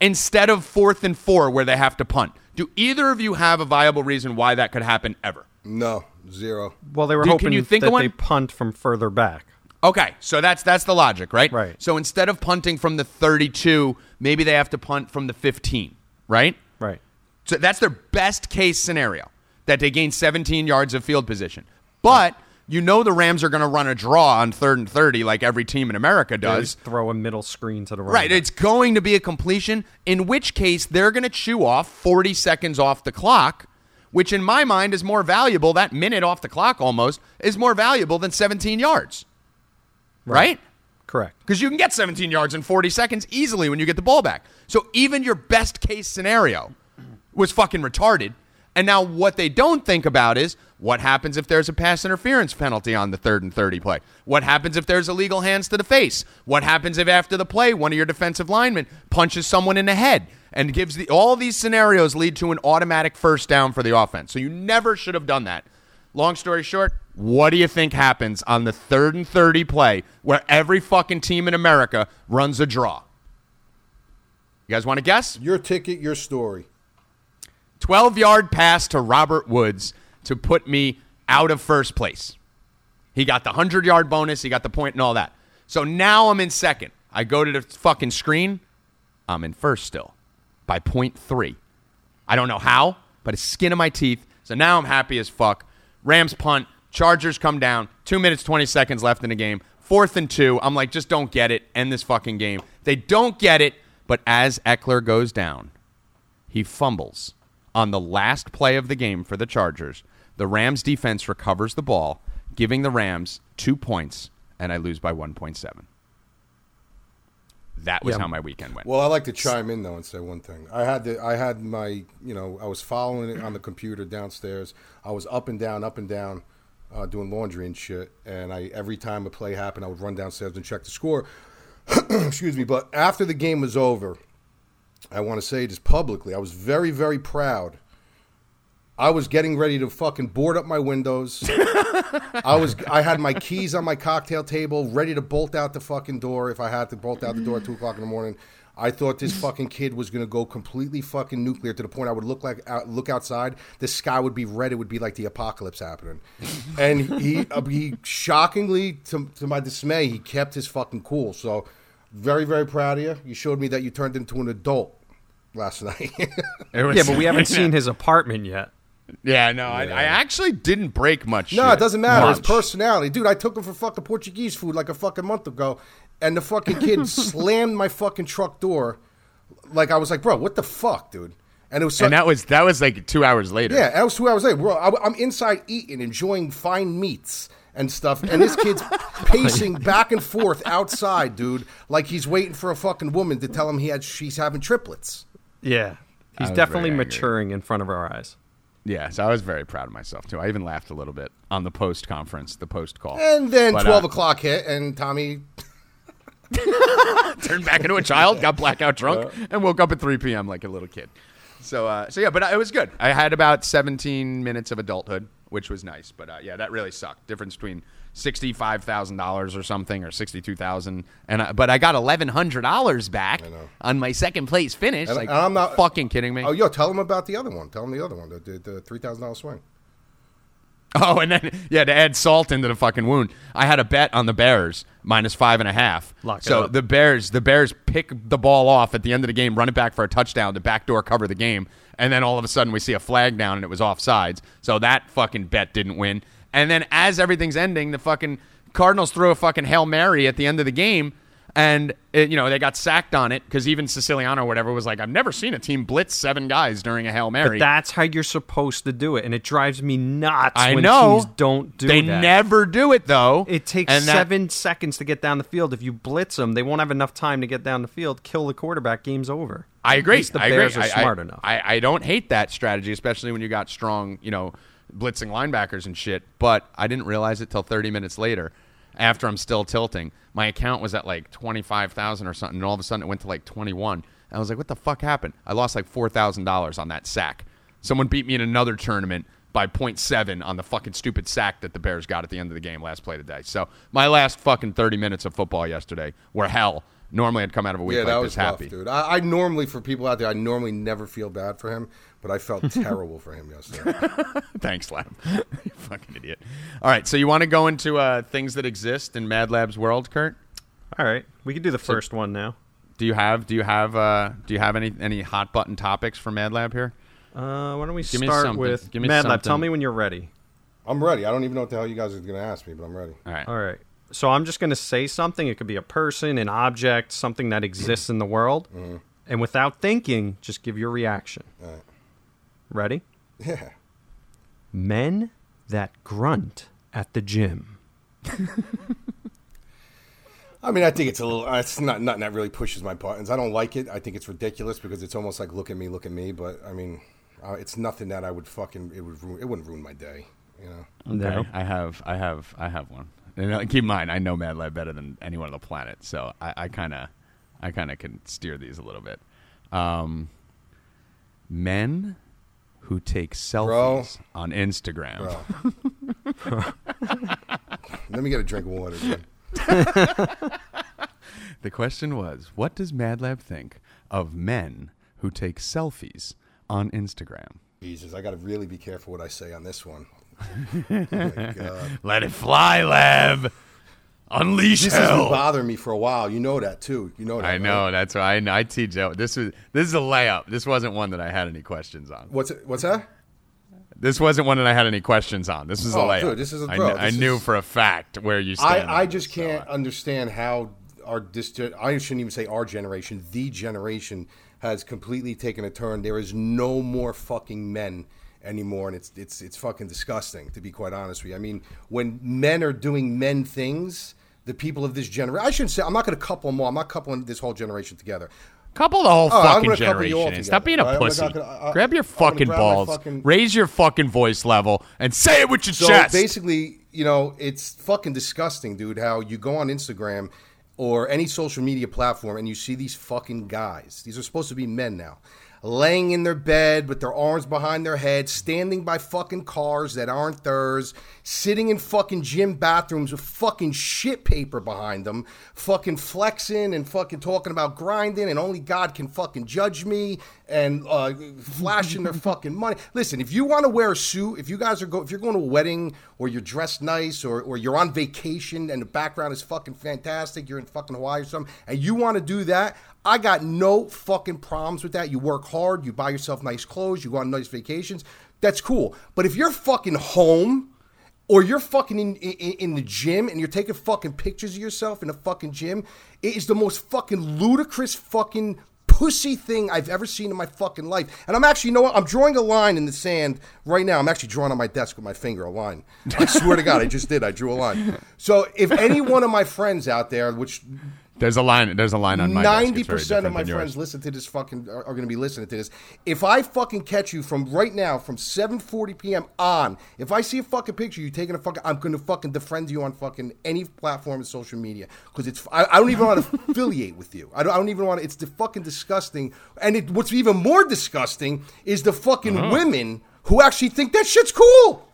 instead of fourth and four where they have to punt. Do either of you have a viable reason why that could happen ever? No, zero. Well, they were Dude, hoping you think that of one? they punt from further back. Okay, so that's that's the logic, right? Right. So instead of punting from the 32, maybe they have to punt from the 15, right? Right. So that's their best case scenario that they gain 17 yards of field position. But you know the Rams are going to run a draw on third and 30 like every team in America does. just throw a middle screen to the Right, back. it's going to be a completion, in which case they're going to chew off 40 seconds off the clock, which in my mind is more valuable. That minute off the clock almost is more valuable than 17 yards. Right? Correct. because you can get 17 yards in 40 seconds easily when you get the ball back. So even your best case scenario was fucking retarded. And now what they don't think about is what happens if there's a pass interference penalty on the third and 30 play? What happens if there's illegal hands to the face? What happens if after the play one of your defensive linemen punches someone in the head and gives the all these scenarios lead to an automatic first down for the offense. So you never should have done that. Long story short, what do you think happens on the third and 30 play where every fucking team in America runs a draw? You guys want to guess? Your ticket, your story. 12 yard pass to Robert Woods to put me out of first place. He got the 100 yard bonus, he got the point and all that. So now I'm in second. I go to the fucking screen. I'm in first still by point three. I don't know how, but it's skin of my teeth. So now I'm happy as fuck. Rams punt. Chargers come down. Two minutes, 20 seconds left in the game. Fourth and two. I'm like, just don't get it. End this fucking game. They don't get it. But as Ekeler goes down, he fumbles on the last play of the game for the Chargers. The Rams defense recovers the ball, giving the Rams two points, and I lose by 1.7. That was Yeah. how my weekend went. Well, I like to chime in though and say one thing. I had the, I had my, you know, I was following it on the computer downstairs. I was up and down, up and down, uh, doing laundry and shit. And I every time a play happened, I would run downstairs and check the score. Excuse me. But after the game was over, I want to say this publicly. I was very, very proud. I was getting ready to fucking board up my windows. I was I had my keys on my cocktail table, ready to bolt out the fucking door if I had to bolt out the door at two o'clock in the morning. I thought this fucking kid was gonna go completely fucking nuclear to the point I would look like out, look outside, the sky would be red. It would be like the apocalypse happening. And he uh, he shockingly, to, to my dismay, he kept his fucking cool. So very very proud of you. You showed me that you turned into an adult last night. Yeah, but we haven't seen his apartment yet. Yeah, no, I, I actually didn't break much. No, shit. it doesn't matter. His Much. personality, dude. I took him for fucking Portuguese food like a fucking month ago, and the fucking kid slammed my fucking truck door. Like I was like, bro, what the fuck, dude? And it was so, And that was that was like two hours later. yeah, that was two hours later. Bro, I, I'm inside eating, enjoying fine meats and stuff, and this kid's pacing back and forth outside, dude, like he's waiting for a fucking woman to tell him he had she's having triplets. Yeah. He's definitely maturing in front of our eyes. Yeah, so I was very proud of myself too. I even laughed a little bit on the post conference, the post call. And then But, uh, twelve o'clock hit, and Tommy turned back into a child, got blackout drunk, and woke up at 3 p.m. like a little kid. So, uh, so yeah, but it was good. I had about 17 minutes of adulthood, which was nice. But uh, yeah, that really sucked. Difference between sixty-five thousand dollars or something, or sixty-two thousand, and I, but I got eleven hundred dollars back on my second place finish. And- like, and I'm not- fucking kidding me. Oh, yo, tell them about the other one. Tell them the other one, the, the, the three thousand dollar swing. Oh, and then yeah, to add salt into the fucking wound, I had a bet on the Bears minus five and a half. Lock so the Bears, the Bears pick the ball off at the end of the game, run it back for a touchdown, to backdoor cover the game, and then all of a sudden we see a flag down and it was offsides. So that fucking bet didn't win. And then as everything's ending, the fucking Cardinals threw a fucking hail mary at the end of the game. And it, you know they got sacked on it because even Siciliano or whatever was like, "I've never seen a team blitz seven guys during a hail mary." But that's how you're supposed to do it, and it drives me nuts I when know. teams don't do they that. never do it though. It takes And that- seven seconds to get down the field. If you blitz them, they won't have enough time to get down the field. Kill the quarterback. Game's over. I agree. At least the I Bears agree. are I- smart I, enough. I, I don't hate that strategy, especially when you got strong, you know, blitzing linebackers and shit. But I didn't realize it till 30 minutes later, after I'm still tilting. My account was at like 25,000 or something, and all of a sudden it went to like 21. And I was like, "What the fuck happened?" I lost like four thousand dollars on that sack. Someone beat me in another tournament by 0.7 on the fucking stupid sack that the Bears got at the end of the game last play today. So my last fucking 30 minutes of football yesterday were hell. Normally I'd come out of a week Yeah, like that this was happy. dude. I, I normally, for people out there, I normally never feel bad for him, but I felt terrible for him yesterday. Thanks, Lab. you fucking idiot. All right, so you want to go into uh, things that exist in Mad Lab's world, Kurt? All right, we can do the first one now. Do you have do you have uh, do you have any any hot button topics for Mad Lab here? Uh, why don't we Give start something. with Give me Mad Lab? Tell me when you're ready. I'm ready. I don't even know what the hell you guys are going to ask me, but I'm ready. All right. All right. So I'm just going to say something. It could be a person, an object, something that exists in the world. And without thinking, just give your reaction. All right. Ready? Yeah. Men that grunt at the gym. I mean, I think it's a little. Uh, it's not nothing that really pushes my buttons. I don't like it. I think it's ridiculous because it's almost like look at me, look at me. But I mean, uh, it's nothing that I would fucking. It would. Ruin, it wouldn't ruin my day. You know. No. Okay, I have, I have, I have one. And uh, keep in mind, I know Mad Lab better than anyone on the planet, so I kind of, I kind of can steer these a little bit. Um, men who take selfies on Instagram. Bro. Let me get a drink of water. Dude. The question was, what does Mad Lab think of men who take selfies on Instagram? Jesus, I got to really be careful what I say on this one. oh. Let it fly, Lab. Unleash This has been bothering me for a while. You know that too. You know that. I right? know. That's why I, I teach out. This was this is a layup. This wasn't one that I had any questions on. What's it, what's that? This wasn't one that I had any questions on. This is a Oh, layup. dude, this is a- I bro, kn- I, this knew is- for a fact where you stand. I, I just this, can't uh, understand how our this I shouldn't even say our generation, the generation has completely taken a turn. There is no more fucking men anymore, and it's it's it's fucking disgusting to be quite honest with you. I mean, when men are doing men things, the people of this generation, I shouldn't say I'm not going to couple them all. I'm not coupling this whole generation together. Couple the whole Oh, fucking gonna couple you all generation. Stop being a right? Pussy. gonna- I- grab your fucking grab balls. fucking- Raise your fucking voice level and say it with your So chest. basically, you know, it's fucking disgusting, dude, how you go on Instagram or any social media platform and you see these fucking guys. These are supposed to be men now. Laying in their bed with their arms behind their head, standing by fucking cars that aren't theirs, sitting in fucking gym bathrooms with fucking shit paper behind them, fucking flexing and fucking talking about grinding and only God can fucking judge me and uh, flashing their fucking money. Listen, if you want to wear a suit, if you guys are go, if you're going to a wedding or you're dressed nice or, or you're on vacation and the background is fucking fantastic, you're in fucking Hawaii or something, and you want to do that, I got no fucking problems with that. You work hard, you buy yourself nice clothes, you go on nice vacations. That's cool. But if you're fucking home or you're fucking in, in in the gym and you're taking fucking pictures of yourself in a fucking gym, it is the most fucking ludicrous fucking pussy thing I've ever seen in my fucking life. And I'm actually, you know what? I'm drawing a line in the sand right now. I'm actually drawing on my desk with my finger a line. I swear to God, I just did. I drew a line. So if any one of my friends out there, which there's a line. There's a line on my. Ninety percent of my than yours. friends listen to this fucking are, are going to be listening to this. If I fucking catch you from right now from seven forty p.m. on, if I see a fucking picture you taking a fucking, I'm going to fucking defriend you on fucking any platform of social media because it's I, I don't even want to affiliate with you. I don't, I don't even want to. It's the fucking disgusting. And it, what's even more disgusting is the fucking Uh-huh. women who actually think that shit's cool.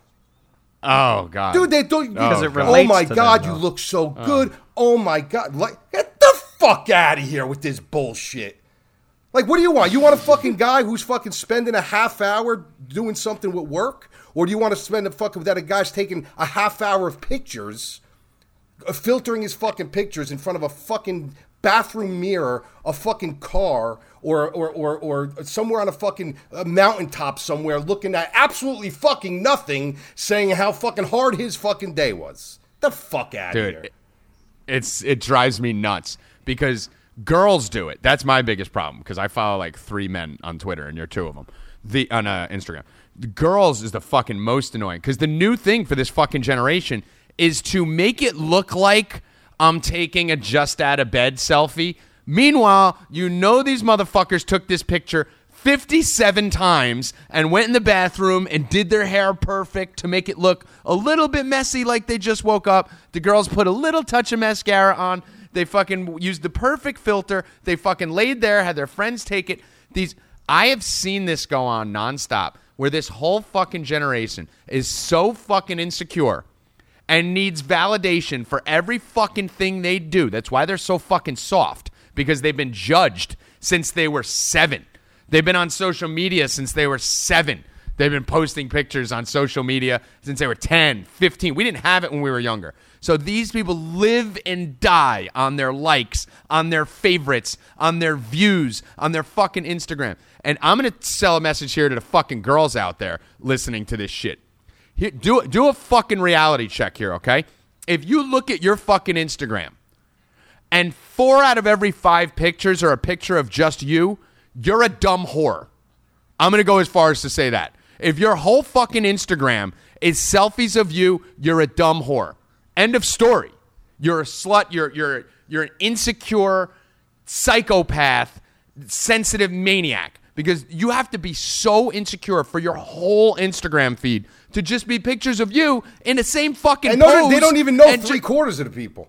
Oh god, Dude, they don't. Because it oh my to god, them, you look so good. Oh my god, like get the fuck out of here with this bullshit. Like, what do you want? You want a fucking guy who's fucking spending a half hour doing something with work, or do you want to spend a fucking that a guy's taking a half hour of pictures, uh, filtering his fucking pictures in front of a fucking bathroom mirror, a fucking car, or or or, or somewhere on a fucking uh, mountaintop somewhere, looking at absolutely fucking nothing, saying how fucking hard his fucking day was. The fuck out of dude. here. It's it drives me nuts because girls do it. That's my biggest problem because I follow like three men on Twitter and you're two of them. The on uh, Instagram, the girls is the fucking most annoying because the new thing for this fucking generation is to make it look like I'm taking a just out of bed selfie. Meanwhile, you know these motherfuckers took this picture 57 times and went in the bathroom and did their hair perfect to make it look a little bit messy like they just woke up. The girls put a little touch of mascara on. They fucking used the perfect filter. They fucking laid there, had their friends take it. These I have seen this go on nonstop where this whole fucking generation is so fucking insecure and needs validation for every fucking thing they do. That's why they're so fucking soft because they've been judged since they were seven. They've been on social media since they were seven. They've been posting pictures on social media since they were 10, 15. We didn't have it when we were younger. So these people live and die on their likes, on their favorites, on their views, on their fucking Instagram. And I'm going to sell a message here to the fucking girls out there listening to this shit. Do do a fucking reality check here, okay? If you look at your fucking Instagram and four out of every five pictures are a picture of just you, you're a dumb whore. I'm gonna go as far as to say that. If your whole fucking Instagram is selfies of you, you're a dumb whore. End of story. You're a slut. You're you're you're an insecure psychopath, sensitive maniac because you have to be so insecure for your whole Instagram feed to just be pictures of you in the same fucking And are- pose they don't even know three ju- quarters of the people.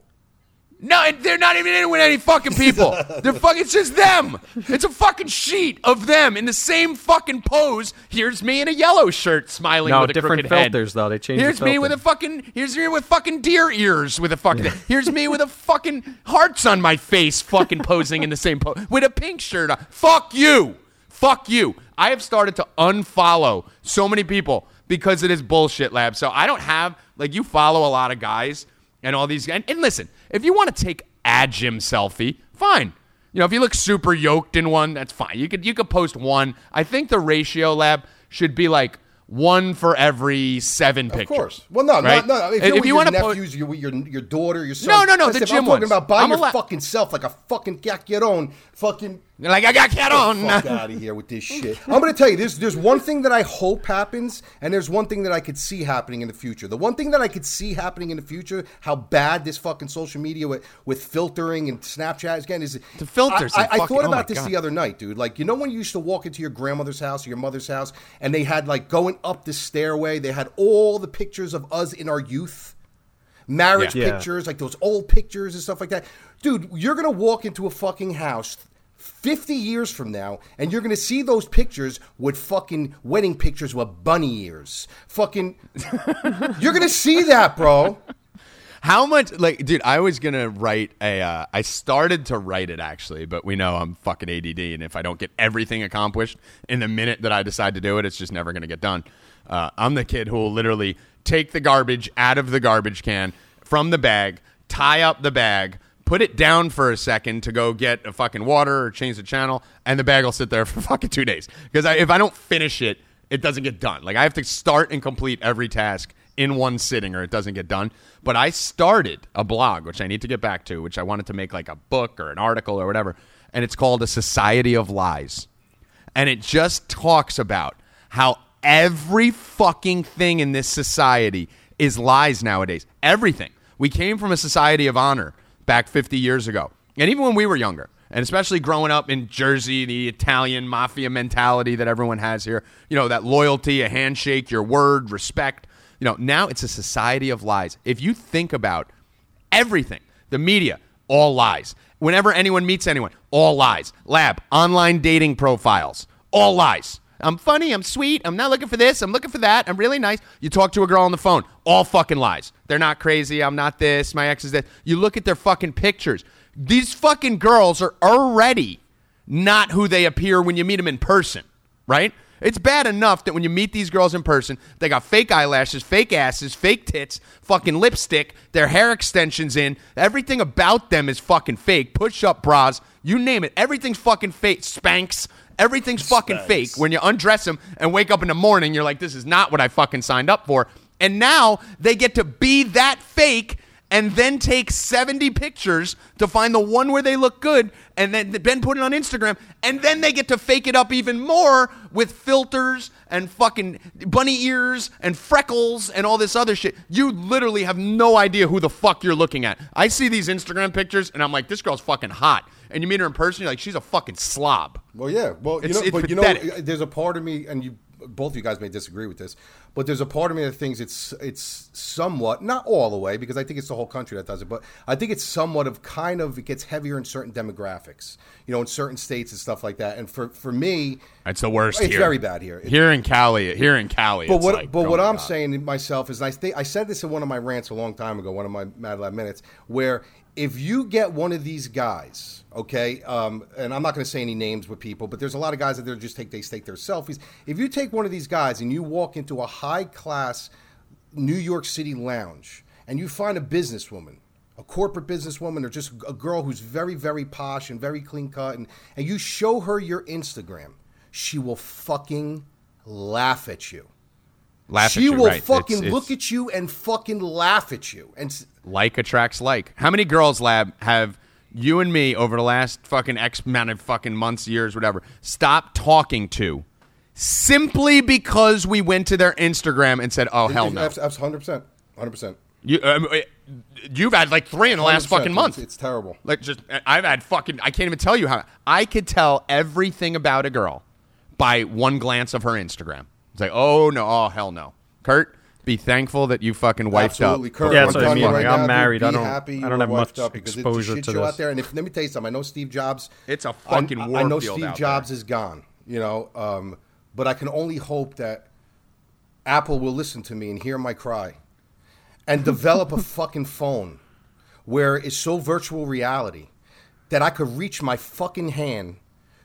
No, they're not even in it with any fucking people. They're fucking. It's just them. It's a fucking sheet of them in the same fucking pose. Here's me in a yellow shirt, smiling No, with a different crooked head. filters, though. They changed the Here's me with a fucking. Here's me with fucking deer ears with a fucking. Here's me with a fucking hearts on my face, fucking posing in the same pose with a pink shirt on. Fuck you. Fuck you. I have started to unfollow so many people because it is bullshit lab. So I don't have like you follow a lot of guys and all these and, and listen, if you want to take a gym selfie, fine. You know, if you look super yoked in one, that's fine. You could you could post one. I think the ratio lab should be like one for every seven pictures. Of course. Well, no, right? no, no. If, If you wanna po- nephews, you're with your your daughter, your son. No, no, no, the Listen, gym I'm talking ones. about by I'm your allo- fucking self, like a fucking caqueron, fucking like I got cat on. fuck out of here with this shit. I'm gonna tell you, there's there's one thing that I hope happens, and there's one thing that I could see happening in the future. The one thing that I could see happening in the future, how bad this fucking social media with, with filtering and Snapchat is getting is The filters I, are I, I fucking- thought oh about this God. the other night, dude. Like you know when you used to walk into your grandmother's house or your mother's house, and they had like going up the stairway, they had all the pictures of us in our youth marriage Yeah. Yeah. pictures, like those old pictures and stuff like that. Dude, you're gonna walk into a fucking house 50 years from now, and you're gonna see those pictures with fucking wedding pictures with bunny ears. Fucking, you're gonna see that, bro. How much, like, dude? I was gonna write a. Uh, I started to write it actually, but we know I'm fucking ADD, and if I don't get everything accomplished in the minute that I decide to do it, it's just never gonna get done. Uh, I'm the kid who will literally take the garbage out of the garbage can from the bag, tie up the bag, put it down for a second to go get a fucking water or change the channel, and the bag will sit there for fucking two days. Because if I don't finish it, it doesn't get done. Like I have to start and complete every task in one sitting or it doesn't get done. But I started a blog, which I need to get back to, which I wanted to make like a book or an article or whatever. And it's called A Society of Lies. And it just talks about how every fucking thing in this society is lies nowadays. Everything. We came from a society of honor back 50 years ago. And even when we were younger, and especially growing up in Jersey, the Italian mafia mentality that everyone has here, you know, that loyalty, a handshake, your word, respect. You know, now it's a society of lies. If you think about everything, the media, all lies. Whenever anyone meets anyone, all lies. Lab, online dating profiles, all lies. I'm funny, I'm sweet, I'm not looking for this, I'm looking for that, I'm really nice. You talk to a girl on the phone, all fucking lies. They're not crazy, I'm not this, my ex is this. You look at their fucking pictures. These fucking girls are already not who they appear when you meet them in person, right? It's bad enough that when you meet these girls in person, they got fake eyelashes, fake asses, fake tits, fucking lipstick, their hair extensions in. Everything about them is fucking fake. Push up bras, you name it. Everything's fucking fake. Spanks. Everything's fucking fake. When you undress them and wake up in the morning, you're like, this is not what I fucking signed up for. And now they get to be that fake and then take 70 pictures to find the one where they look good and then Ben put it on Instagram and then they get to fake it up even more with filters and fucking bunny ears and freckles and all this other shit. You literally have no idea who the fuck you're looking at. I see these Instagram pictures and I'm like this girl's fucking hot. And you meet her in person you're like she's a fucking slob. Well, yeah. Well, you It's- know, it's but you know, there's a part of me, and you both of you guys may disagree with this, but there's a part of me that thinks it's it's somewhat not all the way because I think it's the whole country that does it, but I think it's somewhat of kind of it gets heavier in certain demographics, you know, in certain states and stuff like that. And for for me, It's the worst It's here. very bad here. It- Here in Cali, here in Cali. but it's what like, but oh what I'm God. saying to myself is, I think I said this in one of my rants a long time ago, one of my Mad Lab minutes, where if you get one of these guys, okay, um, and I'm not going to say any names with people, but there's a lot of guys that they're just take they take their selfies. If you take one of these guys and you walk into a high class New York City lounge and you find a businesswoman. A corporate businesswoman, or just a girl who's very, very posh and very clean cut, and, and you show her your Instagram, she will fucking laugh at you Laugh at she will right. fucking It's- look at you and fucking laugh at you. And s- like attracts like. How many girls, Lab, have you and me over the last fucking X amount of fucking months, years, whatever, stopped talking to simply because we went to their Instagram and said, oh, hell no. That's hundred percent, hundred percent. You, um, uh, you've had like three in the last 100%, fucking it's- month. It's terrible. Like just, I've had fucking. I can't even tell you how. I could tell everything about a girl by one glance of her Instagram. It's like, oh no, oh hell no, Kurt. Be thankful that you fucking wifed Absolutely, up. Kurt. Yeah, I'm that's what I telling mean, right like, I'm now, dude, married. I don't- happy I don't have much up exposure it's a shit to show this. out there. And if, let me tell you something. I know Steve Jobs. It's a fucking I, I know field Steve out Jobs there. is gone. You know, um, but I can only hope that Apple will listen to me and hear my cry, and develop a fucking phone where it's so virtual reality that I could reach my fucking hand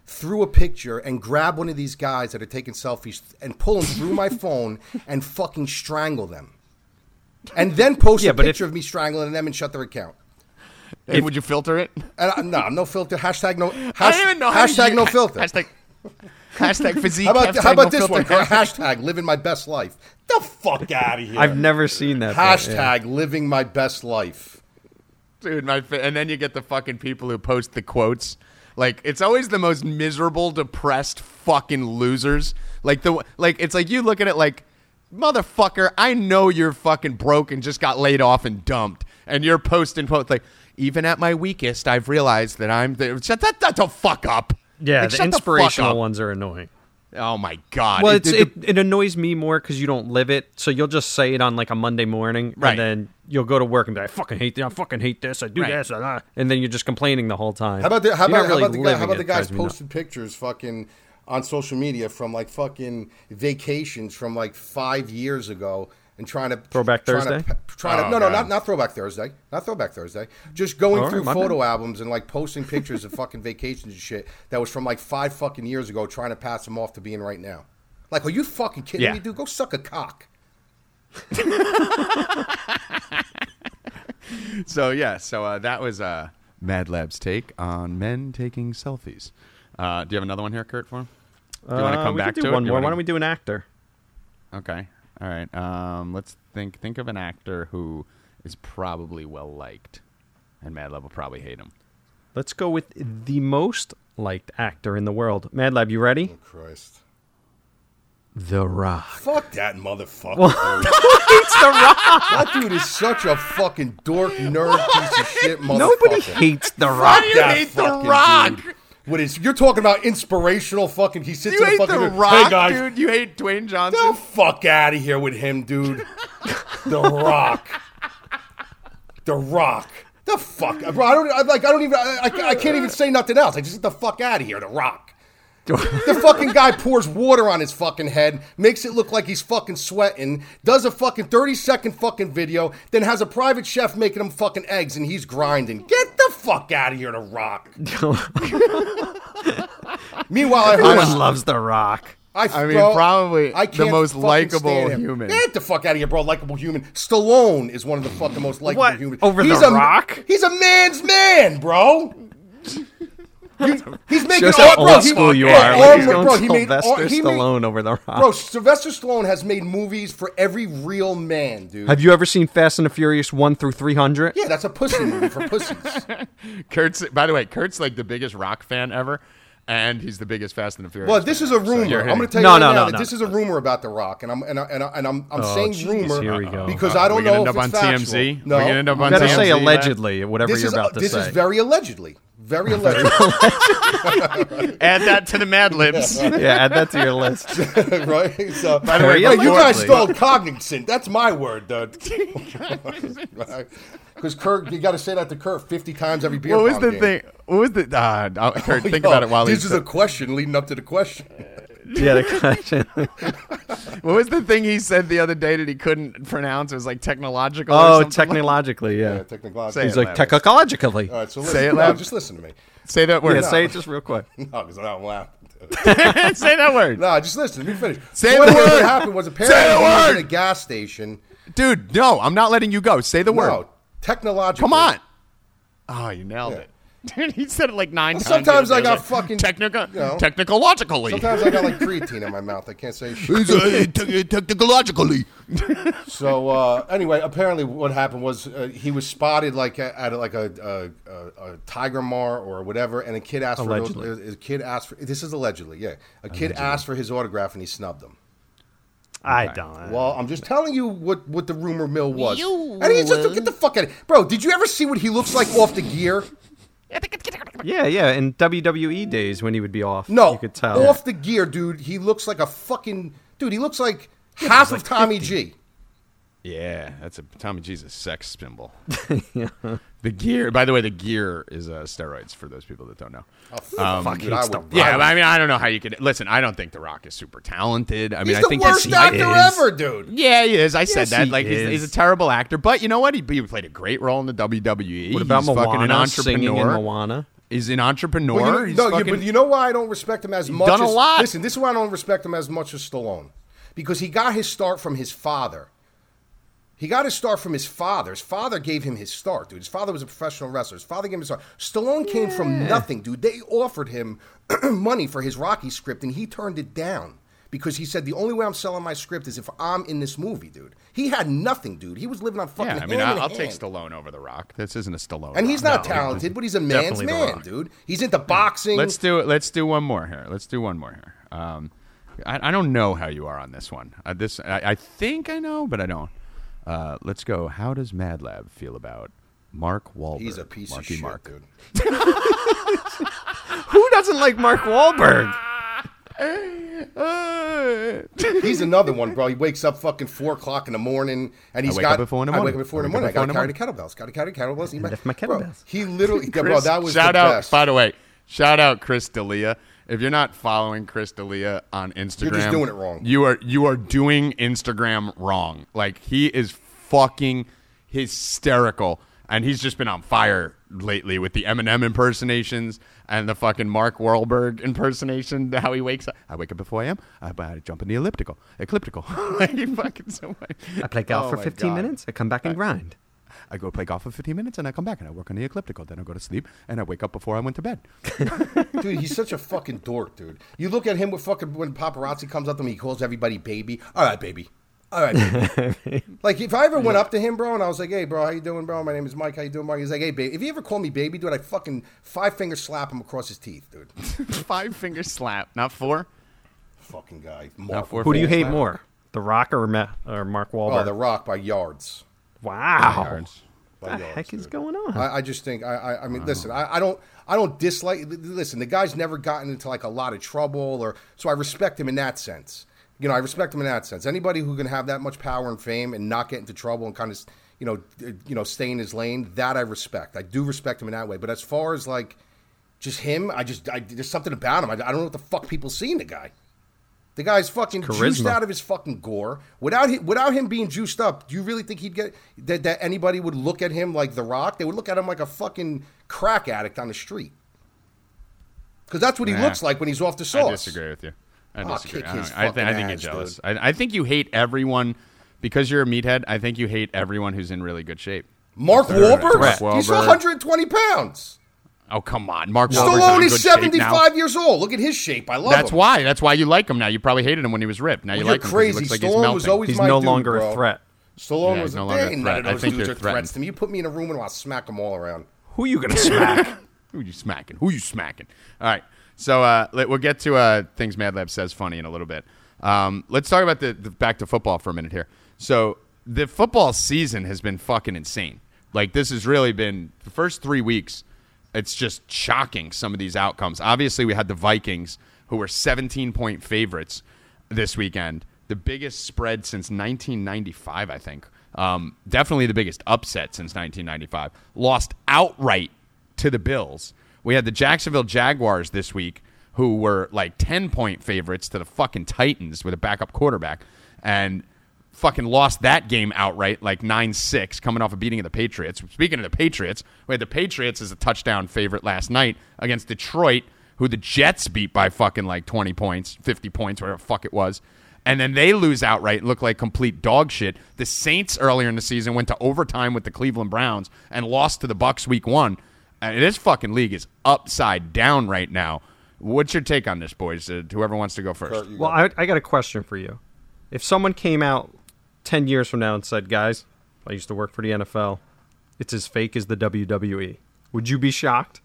through a picture and grab one of these guys that are taking selfies and pull them through my phone and fucking strangle them. And then post Yeah, a but if- picture of me strangling them and shut their account. Hey, would you filter it? And I, no, no filter. Hashtag no. I don't Hash, even know. how hashtag you- no filter. Hashtag, hashtag physique. how about hashtag how about no this filter, one? Hashtag- Hashtag living my best life. The fuck out of here. I've never seen that. but, yeah. hashtag living my best life. dude. My and then you get the fucking people who post the quotes. Like it's always the most miserable, depressed fucking losers. Like the like it's like you look at it like motherfucker. I know you're fucking broke and just got laid off and dumped, and you're posting quotes like even at my weakest, I've realized that I'm the shut that, that the fuck up. Yeah, Like, the inspirational up. ones are annoying. Oh my god. Well, It- it's, the- it, it annoys me more because you don't live it. So you'll just say it on like a Monday morning, Right. and then you'll go to work and be like, "I fucking hate this. I fucking hate this. I do Right. this," and, uh," and then you're just complaining the whole time. How about the, how about, really how about the guy, how about the guys Drives me nuts. posting pictures fucking on social media from like fucking vacations from like five years ago and trying to Throwback trying Thursday? To, trying to, Oh, no, no, God. not not throwback Thursday, not throwback Thursday. Just going All through right, photo bad. albums and like posting pictures of fucking vacations and shit that was from like five fucking years ago, trying to pass them off to being right now. Like, are you fucking kidding Yeah. me, dude? Go suck a cock. So yeah, so uh, that was uh, Mad Lab's take on men taking selfies. Uh, do you have another one here, Kurt? For him? Do you want to Uh, come back to do one it? More. wanna- Why don't we do an actor? Okay. All right. Um, let's think. Think of an actor who is probably well liked, and Mad Lab will probably hate him. Let's go with the most liked actor in the world. Mad Lab, you ready? Christ. The Rock. Fuck that motherfucker. dude. That dude is such a fucking dork, nerd, piece of shit motherfucker. Nobody hates The Rock. you that hate The Rock? dude. What is you're talking about inspirational fucking? He sits You in a hate fucking. The hey Rock, guys, dude. You hate Dwayne Johnson. the fuck out of here with him, dude. the Rock. The Rock. The fuck, bro. I don't I, like. I don't even. I, I, I can't even say nothing else. I just get the fuck out of here. The Rock. the fucking guy pours water on his fucking head, makes it look like he's fucking sweating, does a fucking 30 second fucking video, then has a private chef making him fucking eggs and he's grinding. Get the fuck out of here, The Rock. Meanwhile, I heard Everyone loves The Rock. I, I mean, bro, probably I the most likable human. Get the fuck out of here, bro. Likable human. Stallone is one of the fucking most likable What? humans. Over he's The a, Rock? He's a man's man, bro. You- he's making Shows all, how bro, old he- you are. Like, he's bro, going he made Sylvester he made- Stallone over The Rock. Bro, Sylvester Stallone has made movies for every real man, dude. Have you ever seen Fast and the Furious 1 through 300? yeah, that's a pussy movie for pussies. Kurt's. By the way, Kurt's like the biggest rock fan ever, and he's the biggest Fast and the Furious. Well, this fan is a ever, so rumor. I'm going to tell you No, right no, now no, that no. this is a rumor about The Rock, and I'm and, I, and, I, and I'm I'm Oh, saying jeez, rumor here we go. because Uh-oh. I don't know end if it's factual. TMZ? No, We gonna end up You on better say allegedly, whatever this you're is about to this say. is very allegedly, very allegedly, Add that to the Mad Libs. yeah, add that to your list. right? So, By the way, Hey, you guys stole cognizant. That's my word, dude. Because Kirk, you got to say that to Kirk 50 times every beer What was the game. thing? What was the? Uh, Kurt, think Yo, about it while this he's. is a question leading up to the question. Yeah, the question. What was the thing he said the other day that he couldn't pronounce? It was like technological. or Oh, something like- technologically, yeah. Yeah, technologically. He's it like, technologically. All right, so Say listen, it no, loud. just listen to me. Say that word. Yeah, say it just real quick. No, because I don't laugh. say that word, No, just listen. Let me finish. Say So the word. What happened was apparently Say the he was word. in a gas station. dude. No, I'm not letting you go. Say the word. No, technologically. Come on. Oh, you nailed Yeah. it. Dude, he said it like nine times. sometimes I got day. fucking, technical, you know. technologically. Sometimes I got like creatine in my mouth. I can't say shit. technologically. So uh, anyway, apparently what happened was uh, he was spotted like at, at like a, a, a, a Tiger Mart or whatever, and a kid asked Allegedly. for those, a kid asked for this is allegedly, yeah. A kid asked for his autograph and he snubbed him. I Okay. don't. Well, I'm just telling you what, what the rumor mill was. You and he's just get the fuck out of Bro, did you ever see what he looks like off the gear? Yeah, yeah. In WWE days when he would be off, No. you could tell. Off the gear, dude. He looks like a fucking dude, he looks like half of Tommy G. Yeah, that's a Tommy Jesus sex symbol. The gear, by the way, the gear is uh, steroids for those people that don't know. Oh, fuck, fuck, dude, he I would- Yeah, I I mean, I don't know how you could listen. I don't think The Rock is super talented. I mean, He's I the think worst he's, actor he is. ever, dude. Yeah, he is. I said that. he Like he's, he's a terrible actor, but you know what? He, he played a great role in the WWE. what about he's fucking an Moana singing in entrepreneur. Moana? He's an entrepreneur. But you, he's no, you, fucking, but you know why I don't respect him as much done a as lot. Listen, this is why I don't respect him as much as Stallone. Because he got his start from his father. He got his start from his father. His father gave him his start, dude. His father was a professional wrestler. His father gave him his start. Stallone came from nothing, dude. They offered him money for his Rocky script, and he turned it down because he said the only way I'm selling my script is if I'm in this movie, dude. He had nothing, dude. He was living on fucking. yeah, I mean, hand I'll, I'll take. Stallone over The Rock. This isn't a Stallone. And he's not No, talented, but he's a man's man, dude. He's into boxing. Let's do it. Let's do one more here. Let's do one more here. Um, I, I don't know how you are on this one. Uh, this I, I think I know, but I don't. Uh, let's go. How does Mad Lab feel about Mark Wahlberg? He's a piece Marky of shit, Mark. dude. Who doesn't like Mark Wahlberg? He's another one, bro. He wakes up fucking four o'clock in the morning, and he's wake got. up at four in the I wake up at four in the morning. I got four to carry the the kettlebells. Got to carry the kettlebells. He left my Bro, he literally, yeah, bro. That was shout the out. best. By the way, shout out Chris D'Elia. If you're not following Chris D'Elia on Instagram, you're just doing it wrong. You are you are doing Instagram wrong. Like he is fucking hysterical, and he's just been on fire lately with the Eminem impersonations and the fucking Mark Wahlberg impersonation. How he wakes up. I wake up before I am. I, I jump in the elliptical, ecliptical. like fucking so. I play golf Oh for 15 God. minutes. I come back and grind. I go play golf for 15 minutes and I come back and I work on the ecliptical. Then I go to sleep and I wake up before I went to bed. dude, he's such a fucking dork, dude. You look at him with fucking when paparazzi comes up to him, he calls everybody baby. All right, baby. All right, baby. like if I ever went up to him, bro, and I was like, "Hey, bro, how you doing, bro? My name is Mike. How you doing, Mike?" He's like, "Hey, baby." If you ever call me baby, dude, I fucking five finger slap him across his teeth, dude. Five finger slap, not four. fucking guy. Mark. four Who do you hate slap. more, The Rock or, Ma- or Mark oh, Wahlberg? Oh, The Rock by yards. wow. Yards. By What the heck is going on? I, I just think I I, I mean listen I, I don't I don't dislike listen the guy's never gotten into like a lot of trouble or so I respect him in that sense. You know I respect him in that sense. Anybody who can have that much power and fame and not get into trouble and kind of you know you know stay in his lane that I respect. I do respect him in that way. But as far as like just him I just I, there's something about him. I, I don't know what the fuck people see in the guy the guy's fucking juiced out of his fucking gore. Without him, without him being juiced up, do you really think he'd get that, that anybody would look at him like The Rock? They would look at him like a fucking crack addict on the street. Because that's what he looks like when he's off the sauce. I disagree with you. I disagree. I, I, think, I think you're jealous. I, I think you hate everyone because you're a meathead. I think you hate everyone who's in really good shape. Mark. Wahlberg, he's 120 pounds. Oh come on, Mark Wahlberg's in Stallone is 75 years old. Look at his shape. I love him. That's him. why. That's why you like him now. You probably hated him when he was ripped. Now you Well, like you're him 'cause he crazy. looks like he's Stallone melting. was always He's my no dude, longer bro. a threat. Stallone Yeah, was he's no a longer a man. threat. None I of those think dudes you're are threats to me. You put me in a room and I'll smack them all around. Who are you gonna smack? Who are you smacking? Who you smacking? All right. So uh, we'll get to uh, things Mad Lab says funny in a little bit. Um, let's talk about the, the back to football for a minute here. So the football season has been fucking insane. Like this has really been the first three weeks. It's just shocking some of these outcomes. Obviously, we had the Vikings who were 17 point favorites this weekend, the biggest spread since 1995, I think. Um, definitely the biggest upset since 1995. Lost outright to the Bills. We had the Jacksonville Jaguars this week, who were like 10 point favorites to the fucking Titans with a backup quarterback, and fucking lost that game outright, like 9 6, coming off a beating of the Patriots. Speaking of the Patriots, we had the Patriots as a touchdown favorite last night against Detroit, who the Jets beat by fucking like 20 points, 50 points, whatever fuck it was. And then they lose outright and look like complete dog shit. The Saints earlier in the season went to overtime with the Cleveland Browns and lost to the Bucks week one. And this fucking league is upside down right now. What's your take on this, boys? Uh, whoever wants to go first. Kurt, well. I, I got a question for you. If someone came out ten years from now and said, "Guys, I used to work for the NFL. It's as fake as the WWE," would you be shocked?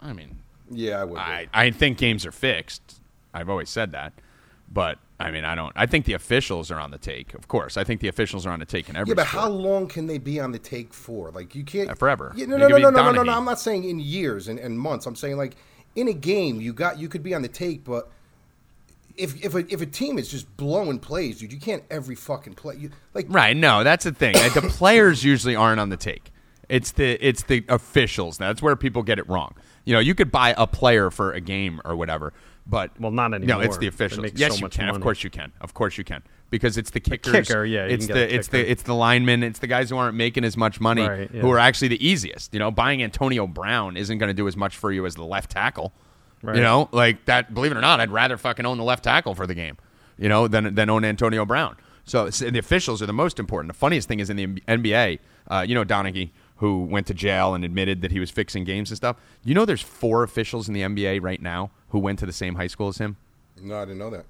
I mean, yeah, I would. be. I, I think games are fixed. I've always said that. But I mean, I don't. I think the officials are on the take. Of course, I think the officials are on the take in every. Yeah, but sport. how long can they be on the take for? Like you can't Uh, forever. Yeah, no, They no, could no, no, no, no, no. I'm not saying in years and, and months. I'm saying like in a game, you got you could be on the take, but if if a, if a team is just blowing plays, dude, you can't every fucking play. You like Right. No, that's the thing. The players usually aren't on the take. It's the it's the officials. That's where people get it wrong. You know, you could buy a player for a game or whatever, but Well, not anymore. No, it's the They officials. make Yes, so you much can. Of course you can. Of course you can. Because it's the kickers. kicker, yeah, you It's can the get a it's the kicker. it's the linemen. It's the guys who aren't making as much money Right, yeah. who are actually the easiest. You know, buying Antonio Brown isn't going to do as much for you as the left tackle. Right. You know, like that. Believe it or not, I'd rather fucking own the left tackle for the game. You know, than than own Antonio Brown. So it's- the officials are the most important. The funniest thing is in the NBA. Uh, you know, Donaghy, who went to jail and admitted that he was fixing games and stuff. You know, there's four officials in the NBA right now who went to the same high school as him no, I didn't know that.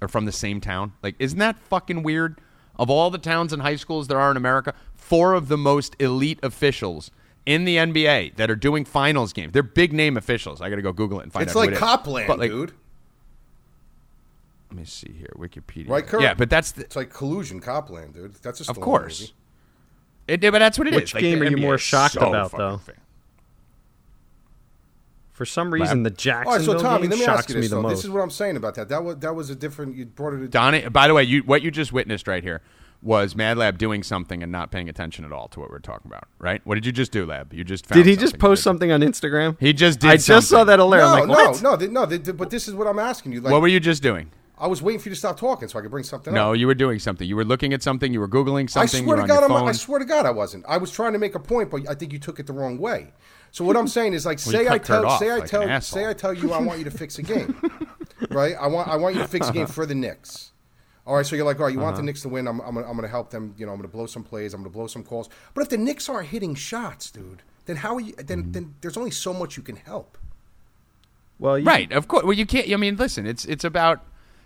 or from the same town. Like, isn't that fucking weird? Of all the towns and high schools there are in America, four of the most elite officials in the NBA that are doing finals games. They're big name officials. I got to go Google it and find out. It's out. like who it is. Copland, But, like, dude. Let me see here, Wikipedia. Right, Kurt? Yeah, but that's the, It's like collusion, Copland, dude. That's a of course. movie. It, but that's what it is. Which Like, game the are you NBA more shocked so about, though? fa- For some reason, the All right, Jacksonville so Tommy, game let me shocks ask you me this the though. most. This is what I'm saying about that. That was that was a different. You brought it. Donnie, by the way, you what you just witnessed right here was Mad Lab doing something and not paying attention at all to what we're talking about, right? What did you just do, Lab? You just found Did he just post something on Instagram? He just did I just saw that alert. no, I'm like, no, what? no, th- no, th- th- But this is what I'm asking you. Like, what were you just doing? I was waiting for you to stop talking so I could bring something No, up. No, you were doing something. You were looking at something. You were googling something. I something. swear you were to God, I'm. I swear to God, I wasn't. I was trying to make a point, but I think you took it the wrong way. So what I'm saying is, like, Well, say I tell, off say I like an tell, say I tell you, I want you to fix a game, right? I want, I want you to fix a game for the Knicks. All right, so you're like, all right, you want the Uh-huh. Knicks to win? I'm, I'm, gonna, I'm gonna help them. You know, I'm gonna blow some plays. I'm gonna blow some calls. But if the Knicks aren't hitting shots, dude, then how are you? Then, Mm-hmm. then there's only so much you can help. Well, you, Right, of course. Well, you can't. I mean, listen. It's it's about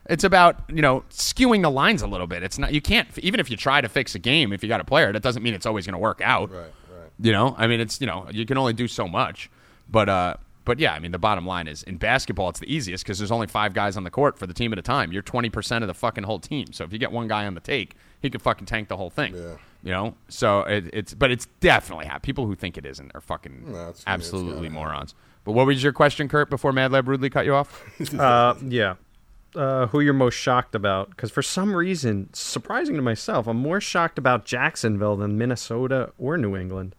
it's about you know skewing the lines a little bit. It's not. You can't even if you try to fix a game. If you got a player, that doesn't mean it's always going to work out. Right, right. You know, I mean, it's you know you can only do so much. But uh, but yeah, I mean, the bottom line is in basketball, it's the easiest because there's only five guys on the court for the team at a time. You're twenty percent of the fucking whole team. So if you get one guy on the take, he could fucking tank the whole thing. Yeah. You know, so it, it's but it's definitely happening. People who think it isn't are fucking No, it's- it's absolutely gotta morons. But what was your question, Kurt? Before Mad Lab rudely cut you off. Uh, yeah. Uh, who you're most shocked about? Because for some reason, surprising to myself, I'm more shocked about Jacksonville than Minnesota or New England.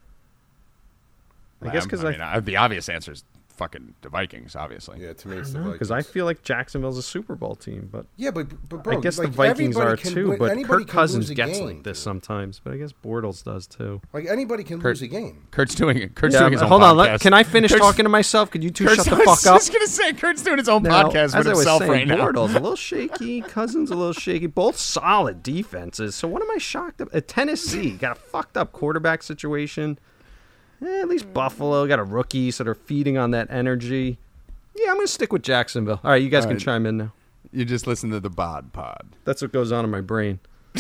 I guess because I I, mean, uh, the obvious answer is fucking the Vikings, obviously. Yeah, to me, it's the because I feel like Jacksonville's a Super Bowl team, but Yeah, but but bro, I guess like, the Vikings are can too. but anybody Kirk Cousins gets game, like this dude. sometimes. But I guess Bortles does too. Like anybody can Kurt- lose a game. Kurt's doing it. Kurt's Yeah, doing his own hold on. podcast. Let, can I finish Kurt's- talking to myself? Could you two Kurt's, shut the fuck up? I was just gonna say Kurt's doing his own Now, podcast as with himself saying, right now. Bortles a little shaky, Cousins a little shaky. Both solid defenses. So what am I shocked about? Uh, Tennessee got a fucked up quarterback situation. Eh, at least Buffalo got a rookie, so they're feeding on that energy. Yeah, I'm gonna stick with Jacksonville. All right, you guys All can right. chime in now. You just listen to the Bod Pod. That's what goes on in my brain.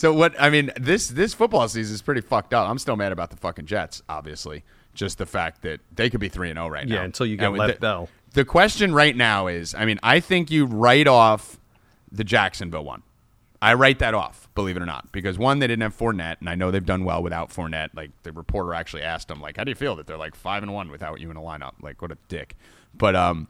So what? I mean, this this football season is pretty fucked up. I'm still mad about the fucking Jets. Obviously, just the fact that they could be three and zero right now. Yeah, until you get And with Bell. The question right now is, I mean, I think you write off the Jacksonville one. I write that off, believe it or not, because one, they didn't have Fournette, and I know they've done well without Fournette. Like the reporter actually asked them, like, "How do you feel that they're like five and one without you in a lineup?" Like, what a dick. But um,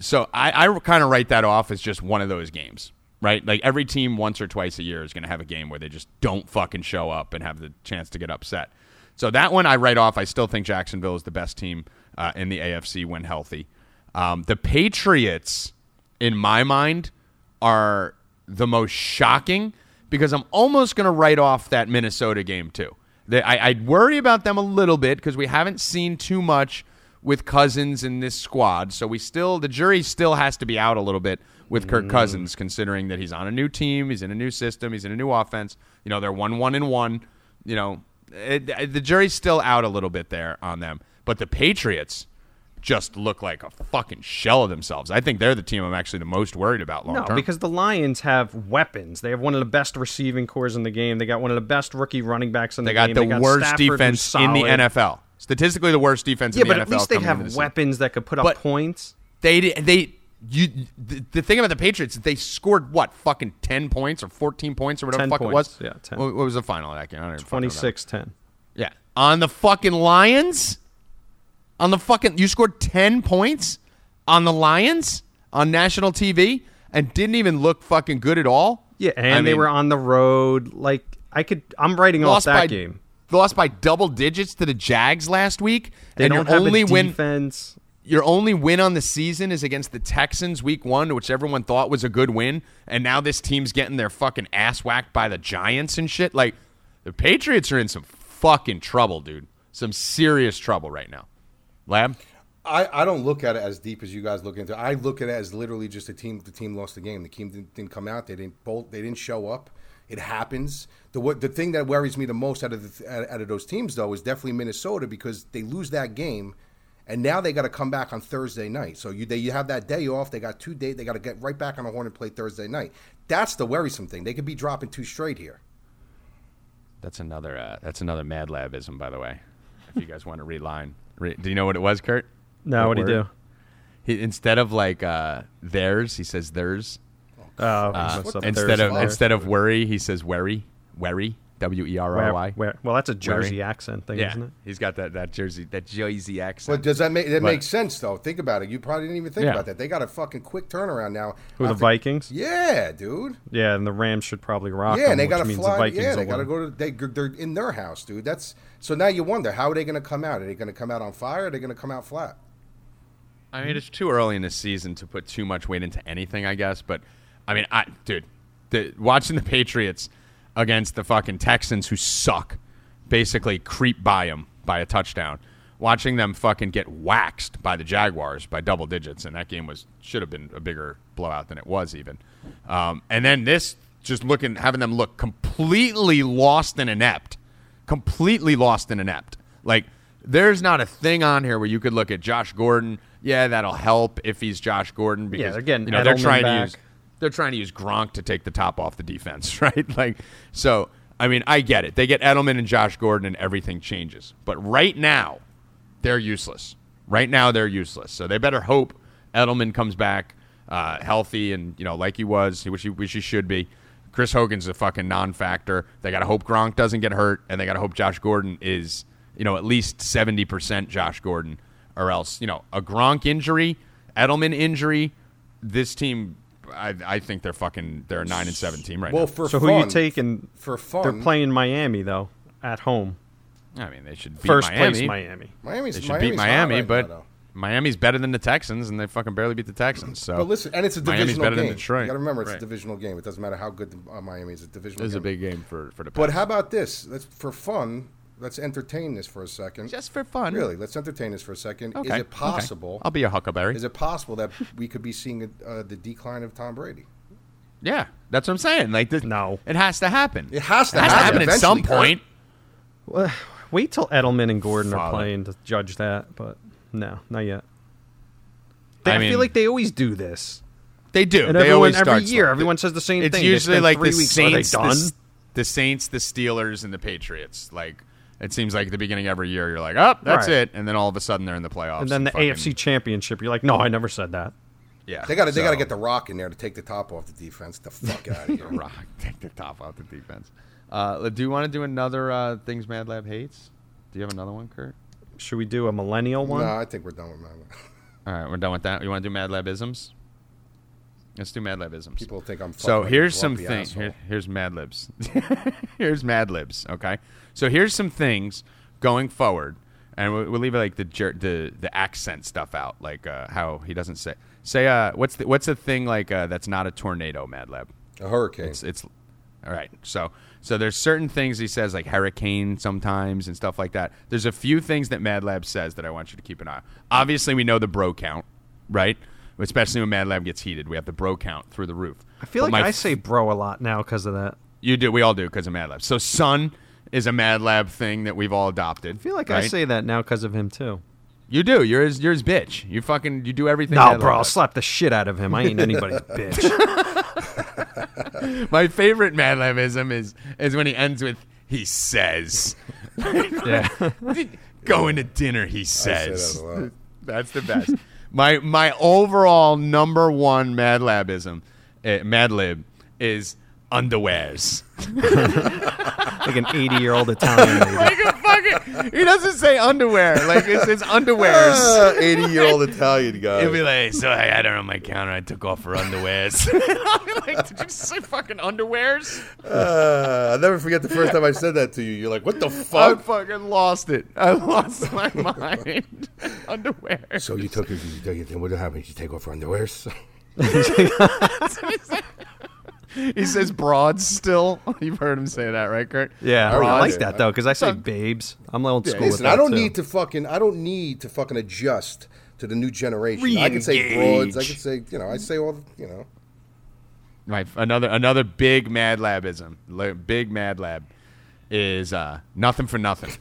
so I, I kind of write that off as just one of those games, right? Like every team once or twice a year is going to have a game where they just don't fucking show up and have the chance to get upset. So that one I write off. I still think Jacksonville is the best team uh, in the AFC when healthy. Um, the Patriots, in my mind, are the most shocking because I'm almost going to write off that Minnesota game too. They, I, I worry about them a little bit because we haven't seen too much with Cousins in this squad. So we still, the jury still has to be out a little bit with Kirk mm. Cousins, considering that he's on a new team, he's in a new system, he's in a new offense. You know, they're one, one, and one. You know, it, it- the jury's still out a little bit there on them. But the Patriots just look like a fucking shell of themselves. I think they're the team I'm actually the most worried about long term. No, because the Lions have weapons. They have one of the best receiving cores in the game. They got one of the best rookie running backs in the game. they got the worst Stafford, defense in the. NFL. Statistically, the worst defense Yeah, in the but NFL. at least they have the season. weapons that could put up But- points. They they you the, the thing about the Patriots, they scored what fucking ten points or fourteen points or whatever 10 the fuck it points. was. Yeah, 10. What, what was the final of that game? I don't even fucking 26 10. Yeah, on the fucking Lions. On the fucking, you scored ten points on the Lions on national TV and didn't even look fucking good at all. Yeah, and I they were on the road. Like, I could, I'm writing off that by game. lost by double digits to the Jags last week. They and don't your have only a win. defense. Your only win on the season is against the Texans week one, which everyone thought was a good win, and now this team's getting their fucking ass whacked by the Giants and shit. Like the Patriots are in some fucking trouble, dude. Some serious trouble right now. Lab. I, I don't look at it as deep as you guys look into. it. I look at it as literally just a team. The team lost the game. The team didn't, didn't come out. They didn't bolt. They didn't show up. It happens. The what the thing that worries me the most out of the, out, of those teams though is definitely Minnesota because they lose that game, and now they got to come back on Thursday night. So you they you have that day off. They got two days. They got to get right back on the horn and play Thursday night. That's the worrisome thing. They could be dropping two straight here. That's another. Uh, that's another Mad Labism, by the way. If you guys want to read line, Re- do you know what it was, Kurt? No, what do you do? He, instead of like uh, theirs, he says theirs. Oh, Uh, instead of Thursday? instead of worry, he says worry, worry, W E R R Y. Where, where, well, that's a Jersey accent thing, Yeah, isn't it? he's got that that Jersey that Jersey accent. But does that make that But- makes sense though? Think about it. You probably didn't even think Yeah. about that. They got a fucking quick turnaround now. Who the After- Vikings? Yeah, dude. Yeah, and the Rams should probably rock. Yeah, them, and they got to means fly. The Vikings yeah, they got to go to. They, they're in their house, dude. That's so now you wonder how are they going to come out? Are they going to come out on fire? Or are they going to come out flat? I mean, it's too early in the season to put too much weight into anything, I guess. But I mean, I dude, the, watching the Patriots against the fucking Texans, who suck, basically creep by them by a touchdown. Watching them fucking get waxed by the Jaguars by double digits, and that game was should have been a bigger blowout than it was even. Um, and then this, just looking, having them look completely lost and inept, completely lost and inept. Like there's not a thing on here where you could look at Josh Gordon. Yeah, that'll help if he's Josh Gordon because they're getting you know they're trying to use they're trying to use Gronk to take the top off the defense, right? Like so. I mean, I get it. They get Edelman and Josh Gordon, and everything changes. But right now, they're useless. Right now, they're useless. So they better hope Edelman comes back uh, healthy and you know like he was, which he, which he should be. Chris Hogan's a fucking non-factor. They got to hope Gronk doesn't get hurt, and they got to hope Josh Gordon is you know at least seventy percent Josh Gordon, or else you know a Gronk injury, Edelman injury, this team. I, I think they're fucking they're a nine and seven team right Well, now. for So fun, who you taking? for fun? They're playing Miami though at home. I mean, they should beat First Miami. place Miami. Miami's They should Miami's beat Miami, right but now. Miami's better than the Texans, and they fucking barely beat the Texans. So, But listen, and it's a Miami's divisional better game. than Detroit. You got to remember, it's Right. a divisional game. It doesn't matter how good the, uh, Miami is. It's a divisional. This is a game. big game for for the. But how about this? Let's for fun. Let's entertain this for a second. just for fun? Really, let's entertain this for a second. Okay. Is it possible? I'll be a huckleberry. Is it possible that we could be seeing uh, the decline of Tom Brady? yeah, that's what I'm saying. Like, this, No. it has to happen. It has to It has to happen happen at some point. Well, wait till Edelman and Gordon are playing to judge that, but no, not yet. They, I I, mean- feel like they always do this, They do. and they everyone always every year, slow. everyone says the same It's thing. It's usually like three the weeks. Saints, Are they S- done? the Saints, the Steelers, and the Patriots. Like, it seems like at the beginning of every year, you're like, oh, that's Right. it, and then all of a sudden they're in the playoffs. and then the fucking- AFC Championship. You're like, no, I never said that. Yeah, They got to. They got to get the Rock in there to take the top off the defense. The fuck out of here. Rock, take the top off the defense. Uh, do you want to do another uh, things Mad Lab hates? Do you have another one, Kurt? Should we do a millennial one? No, I think we're done with that. All right, we're done with that. You want to do Mad Lab isms? Let's do Mad Lab isms. People think I'm. So fucking like a here's some things. Here, here's Mad Libs. here's Mad Libs. Okay. So here's some things going forward, and we'll, we'll leave like the jer- the the accent stuff out, like uh, how he doesn't say say uh what's the what's the thing like uh, that's not a tornado, Mad Lab. A hurricane. It's it's all right. So so there's certain things he says like hurricane sometimes and stuff like that. There's a few things that Mad Lab says that I want you to keep an eye. on. Obviously, we know the bro count, right? Especially when Mad Lab gets heated, we have the bro count through the roof. I feel But like my I f- say bro a lot now because of that. you do. We all do because of Mad Lab. So son is a Mad Lab thing that we've all adopted. I feel like I say that now because of him too. you do. You're his, you're his bitch. You fucking you do everything. No, Mad bro, Lab I'll slap the shit out of him. I ain't anybody's bitch. My favorite Mad Labism is is when he ends with he says. yeah. Going to dinner, he I say says. that a lot. That's the best. My my overall number one Mad Labism, uh, Mad Lib, is underwears. like an 80 year old Italian lady. like a fucking, he doesn't say underwear. Like it's, it's underwears. Eighty-year-old Italian guy. He'll be like, so I had her on my counter. I took off her underwears. I'll be like, did you say fucking underwears? Uh, I'll never forget the first time I said that to you. You're like, "What the fuck? I fuck?" fucking lost it. I lost my mind. underwear. So you took it. Then what happened? Did you take off her underwears? He says broads still. You've heard him say that, right, Kurt? Yeah, I like that though because I say babes. I'm old school with Listen, that I don't too. need to fucking. I don't need to fucking adjust to the new generation. I can say Re-engage. broads. I can say, you know, I say all, the, you know. Right. Another another big Mad Labism. li- Big Mad Lab is uh, nothing for nothing.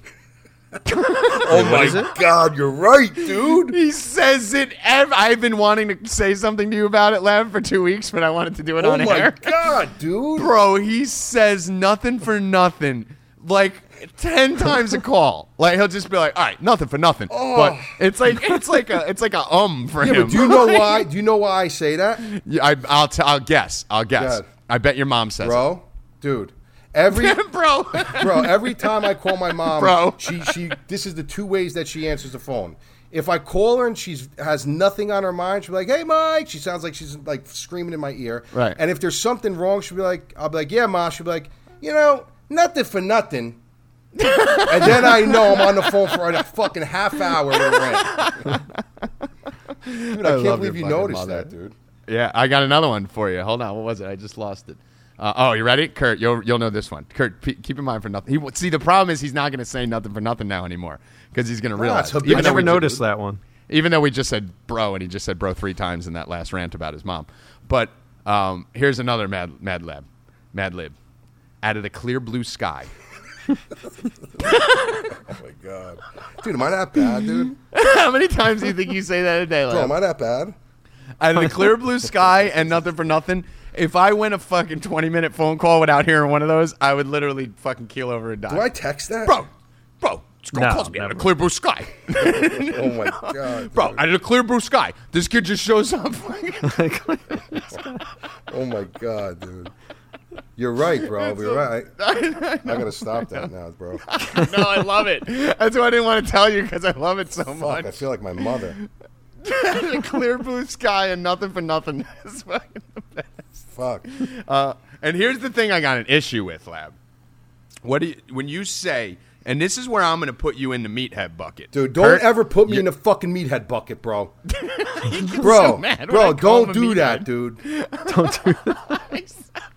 Oh my god, you're right, dude. He says it. Ev- I've been wanting to say something to you about it, Lab, for two weeks, but I wanted to do it Oh on air. Oh my god, dude. Bro, he says nothing for nothing like ten times a call. Like he'll just be like, "All right, nothing for nothing." But it's like it's like a it's like a um for Oh. Yeah, him. do you know why? Do you know why I say that, Yeah, I, I'll t- I'll guess. I'll guess. God. I bet your mom says bro? Dude, every bro. bro, every time I call my mom, Bro. she she this is the two ways that she answers the phone. If I call her and she's has nothing on her mind, she'll be like, "Hey, Mike." She sounds like she's like screaming in my ear. Right. And if there's something wrong, she'll be like, "I'll be like, yeah, ma." She'll be like, "You know, nothing for nothing." and then I know I'm on the phone for a fucking half hour with. Dude, I, I can't believe you noticed mother. that, dude. Yeah, I got another one for you. Hold on, what was it? I just lost it. Uh, oh, you ready, Kurt? You'll you'll know this one. Kurt, p- keep in mind for nothing. He see the problem is he's not going to say nothing for nothing now anymore because he's going to realize. it's habitual. I never noticed that one. even though we just said bro and he just said bro three times in that last rant about his mom. But um, here's another mad mad lab, mad lib, out of the clear blue sky. Oh my god, dude, am I that bad, dude? How many times do you think you say that a day? Bro, am I that bad? out of the clear blue sky and nothing for nothing. If I went a fucking 20 minute phone call without hearing one of those, I would literally fucking keel over and die. Do I text that, Bro, bro, this girl No, calls me out of never. clear blue sky. Oh my god, bro, dude. out of the clear blue sky. This kid just shows up. Oh my god, dude. You're right, bro. You're right. I gotta stop that now, bro. no, I love it. That's why I didn't want to tell you because I love it so Fuck, much. I feel like my mother. the clear blue sky and nothing for nothing is fucking the best. Fuck. Uh, and here's the thing I got an issue with, Lab. What do you, when you say, and this is where I'm going to put you in the meathead bucket, Dude, don't Kurt, ever put me you- in the fucking meathead bucket, bro. Bro, so mad bro, I call him don't a do that, dude. Don't do that.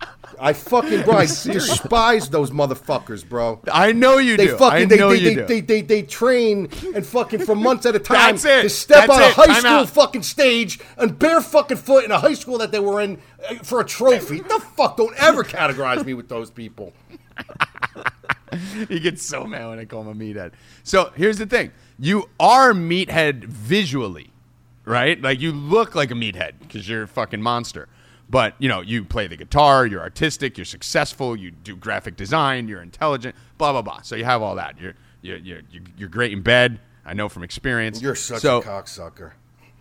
I fucking, bro, I despise those motherfuckers, bro. I know you They do. I fucking, they, know they, you they, do. they, they, they train and fucking for months at a time That's it. to step That's on a it. high Time school out. fucking stage and bare fucking foot in a high school that they were in uh, for a trophy. the fuck, don't ever categorize me with those people. he gets so mad when I call him a meathead. So here's the thing: you are meathead visually, right? Like you look like a meathead because you're a fucking monster. But you know, you play the guitar, you're artistic, you're successful, you do graphic design, you're intelligent, blah blah blah. So you have all that. You're you're you're, you're- you're great in bed. I know from experience. You're such so, a cocksucker.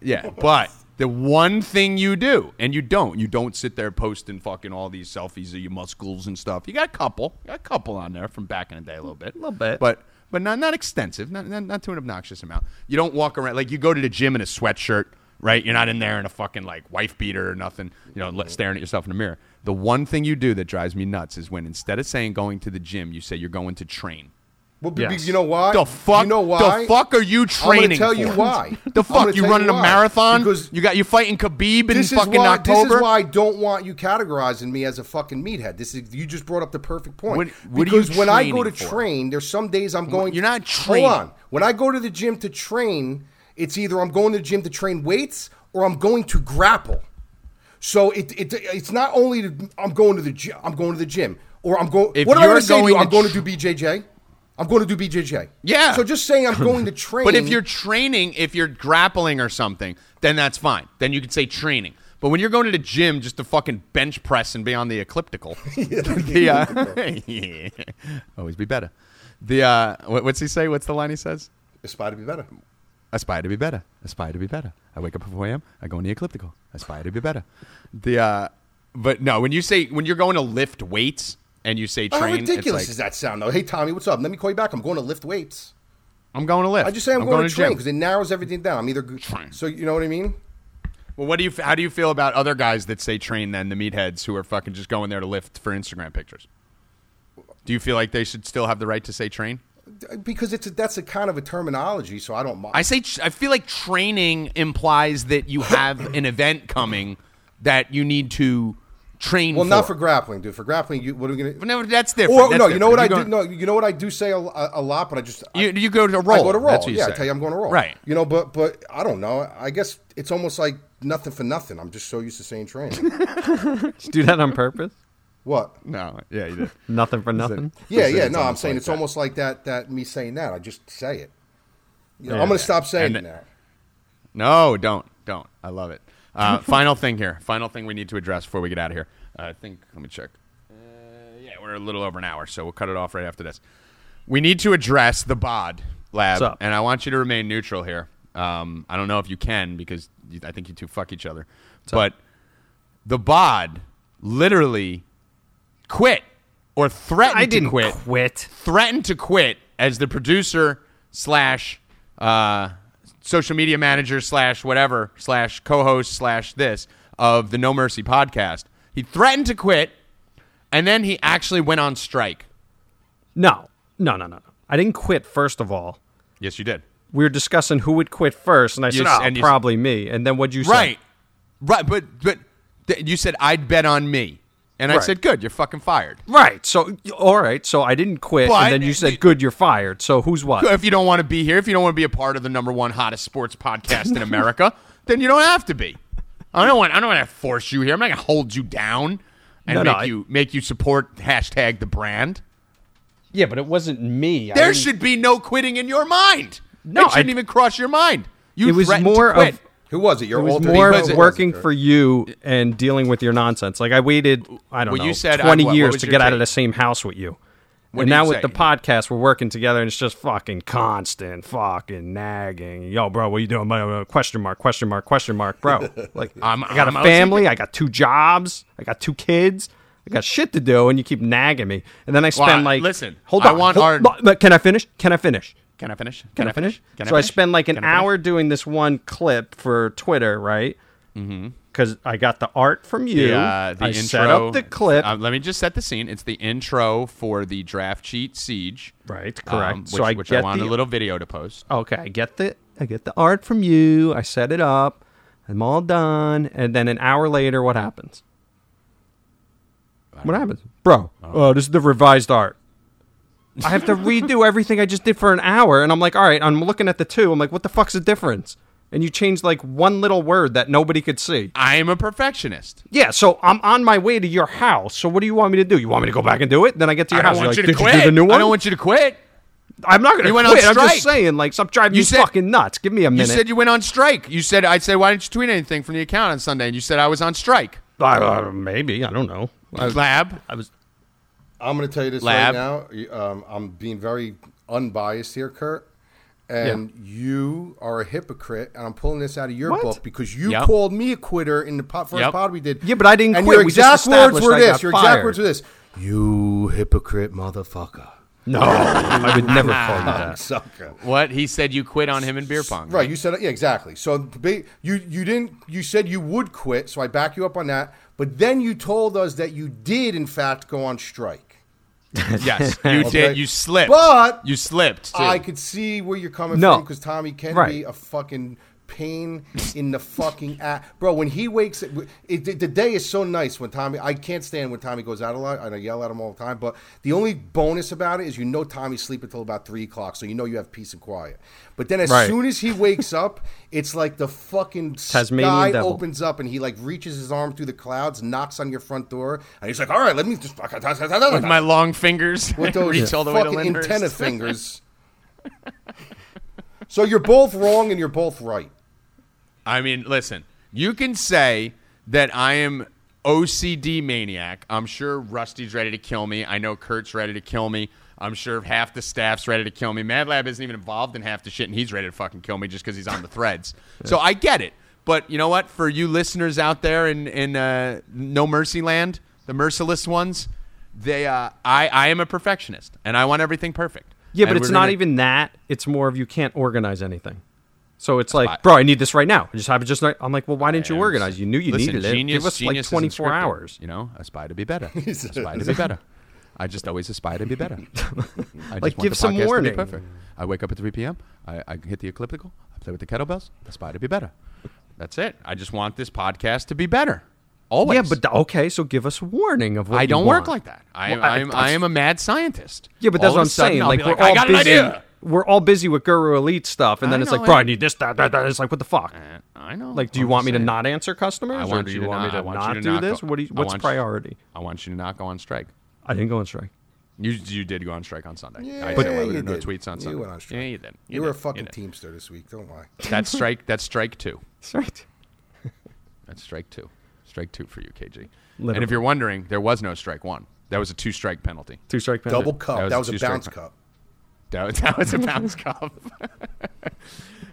Yeah, but the one thing you do, and you don't, you don't sit there posting fucking all these selfies of your muscles and stuff. You got a couple, you got a couple on there from back in the day, a little bit, a little bit. but but not not extensive, not, not not to an obnoxious amount. You don't walk around like you go to the gym in a sweatshirt, right? You're not in there in a fucking like wife beater or nothing, you know, staring at yourself in the mirror. The one thing you do that drives me nuts is when instead of saying going to the gym, you say you're going to train. Well, Yes. you know why? The fuck? You know why? The fuck are you training? I'm tell you for? why. The fuck? You running a marathon? Because you got you fighting Khabib in fucking why, October? This is why I don't want you categorizing me as a fucking meathead. This is you just brought up the perfect point. What- what are you because when I go to for? train, there's some days I'm going. You're not training. Hold on. When I go to the gym to train, it's either I'm going to the gym to train weights or I'm going to grapple. So it, it it's not only to, I'm going to the gym. I'm going to the gym or I'm going. If what am I going to say to you? I'm going to do BJJ. I'm going to do BJJ. Yeah. So just saying I'm going to train. But if you're training, if you're grappling or something, then that's fine. Then you can say training. But when you're going to the gym just to fucking bench press and be on the elliptical, the, uh, yeah. always be better. The uh, what, what's he say? What's the line he says? aspire to be better. Aspire to be better. Aspire to be better. I wake up at 4 a.m. I go in the ecliptical. Aspire to be better. The uh, but no, when you say when you're going to lift weights and you say train, How ridiculous like, that sound, though? Hey, Tommy, what's up? Let me call you back. I'm going to lift weights. I'm going to lift. I just say I'm, going, going, to train because it narrows everything down. I'm either Train. so you know what I mean. Well, what do you? How do you feel about other guys that say train? Then the meatheads who are fucking just going there to lift for Instagram pictures. Do you feel like they should still have the right to say train? Because it's a, that's a kind of a terminology, so I don't mind. I say I feel like training implies that you have an event coming that you need to train. well, for. not for grappling, dude. For grappling, you what are we gonna? But no, that's different. Or That's no, you know what different. I You do? No, you know what I do say a, a, a lot, but I just I, You, you go to roll. I go to roll. That's yeah, say. I tell you I'm going to roll. Right. You know, but but I don't know. I guess it's almost like nothing for nothing. I'm just so used to saying train. Did you do that on purpose? What? No. Yeah, you did. Nothing for nothing. Yeah, yeah. No, I'm saying like it's that. almost like that. That me saying that. I just say it. You know, Yeah, I'm going to yeah. stop saying And- that. No, don't, don't. I love it. Uh, final thing here. Final thing we need to address before we get out of here. Uh, I think. Let me check. Uh, yeah, we're a little over an hour, so we'll cut it off right after this. We need to address the bod lab, What's up? and I want you to remain neutral here. Um, I don't know if you can because you, I think you two fuck each other, but the bod literally quit or threatened I didn't to quit quit. threatened to quit as the producer slash uh, social media manager slash whatever slash co-host slash this of the No Mercy podcast. He threatened to quit, and then he actually went on strike. No, no, no, no, no. I didn't quit. First of all, Yes, you did. we were discussing who would quit first, and I said, Yes, "Oh, and you- probably me." And then what'd you say? Right, right. But but th- you said I'd bet on me, and I said, "Good, you're fucking fired." Right. So, all right. So I didn't quit, But- and then you said, "Good, you're fired." So who's what? If you don't want to be here, if you don't want to be a part of the number one hottest sports podcast in America, then you don't have to be. I don't want. I don't want to force you here. I'm not going to hold you down and No, no, make I- you make you support hashtag the brand. Yeah, but it wasn't me. There should be no quitting in your mind. No, it shouldn't I- even cross your mind. You It was more to quit. of Who was it? Your It was alter more ego? was working for you and dealing with your nonsense. Like I waited, I don't Well, know, you said, twenty what- what years was to your get out of the same house with you. What and now you with say? the podcast, we're working together, and it's just fucking constant, fucking nagging. Yo, bro, what you doing? Uh, Question mark? Question mark? Question mark? Bro, like I'm- I got I'm a OCD. family, I got two jobs, I got two kids. I got shit to do, and you keep nagging me. And then I spend Well, like, listen, hold I on, want hold- our- but can I finish? Can I finish? Can I finish? Can I finish? Can so I finish? spend like an Can I hour doing this one clip for Twitter, right? Mm-hmm. Because I got the art from you. The, the I intro. set up the clip. Uh, let me just set the scene. It's the intro for the draft sheet siege. right, correct. um, which, so I which get I want the a little video to post. okay. I get the I get the art from you. I set it up. I'm all done, and then an hour later, what happens? What happens, bro? Oh, this is the revised art. I have to redo everything I just did for an hour, and I'm like, all right. I'm looking at the two. I'm like, what the fuck's the difference? And you changed like one little word that nobody could see. I am a perfectionist. Yeah, so I'm on my way to your house. So what do you want me to do? You want me to go back and do it? Then I get to your I house. don't you're want you like, to quit. you do the new one? I don't want you to quit. I'm not going to You quit. went on I'm strike. just saying, like, stop driving You me said- fucking nuts. Give me a minute. You said you went on strike. You said I said why didn't you tweet anything from the account on Sunday? And you said I was on strike. uh, maybe I don't know. I, Lab. I was. I'm going to tell you this Lab. right now. Um, I'm being very unbiased here, Kurt. And you are a hypocrite, and I'm pulling this out of your What? book because you Yep. called me a quitter in the po- first Yep. pod we did. Yeah, but I didn't and quit. Your We just exact words were I this. Your exact words were this. You hypocrite motherfucker. No, I would never call you that. Sucker. What he said you quit on him in beer pong. Right, you said yeah, exactly. So you you didn't you said you would quit, so I back you up on that. But then you told us that you did in fact go on strike. Yes, you Okay. did. You slipped. But you slipped. Too. I could see where you're coming No. from because Tommy can Right. be a fucking pain in the fucking ass. Bro, when he wakes up, it, the day is so nice when Tommy, I can't stand when Tommy goes out a lot. and I yell at him all the time. But the only bonus about it is you know Tommy's sleeping until about 3 o'clock, so you know you have peace and quiet. But then as Right. soon as he wakes up, it's like the fucking Tasmanian sky devil. opens up and he like reaches his arm through the clouds, knocks on your front door, and he's like, all right, let me just... fuck with my long fingers with those reach all the way to fucking antenna fingers. so you're both wrong and you're both right. I mean, listen, you can say that I am OCD maniac. I'm sure Rusty's ready to kill me. I know Kurt's ready to kill me. I'm sure half the staff's ready to kill me. Mad Lab isn't even involved in half the shit, and he's ready to fucking kill me just because he's on the threads. So I get it. But you know what? For you listeners out there in in uh, No Mercy Land, the merciless ones, they uh, I I am a perfectionist, and I want everything perfect. Yeah, but And it's not gonna- even that. It's more of you can't organize anything. So it's fine. like, bro, I need this right now. I just have it just. Not, I'm like, well, why didn't you organize? You knew you listen, needed genius, it. Give us like genius isn't 24 hours. You know, aspire to be better. aspire to be better. I just always aspire to be better. I just Like, want give the some podcast to be warning. perfect. I wake up at 3 p.m. I, I hit the elliptical. I play with the kettlebells. Aspire to be better. That's it. I just want this podcast to be better. Always. Yeah, but okay, so give us warning of what I don't want. work like that. I, Well, I- I'm, I am a mad scientist. Yeah, but All that's what I'm a sudden, saying. I'll Like, we're I all got busy. An idea. We're all busy with Guru Elite stuff, and then I it's know, like, bro, I need this, that, that, that. It's like, what the fuck? Uh, I know. Like, do you I'm want just me to not answer customers, I or do you you want not- me to want not to do not this? go- What do you, I what's you- priority? I want you to not go on strike. I didn't go on strike. You you did go on strike on Sunday. Yeah, I but said, well, there you were no did. tweets on Sunday. You Sunday. went on strike. Yeah, you did. You, were a fucking teamster this week. Don't lie. That's strike. That's strike two. That's right. That's strike two. Strike two for you, KG. And if you're wondering, there was no strike one. That was a two strike penalty. Two strike penalty. Double cup. That was That a was, a two-strike bounce cup. That was a bounce cup.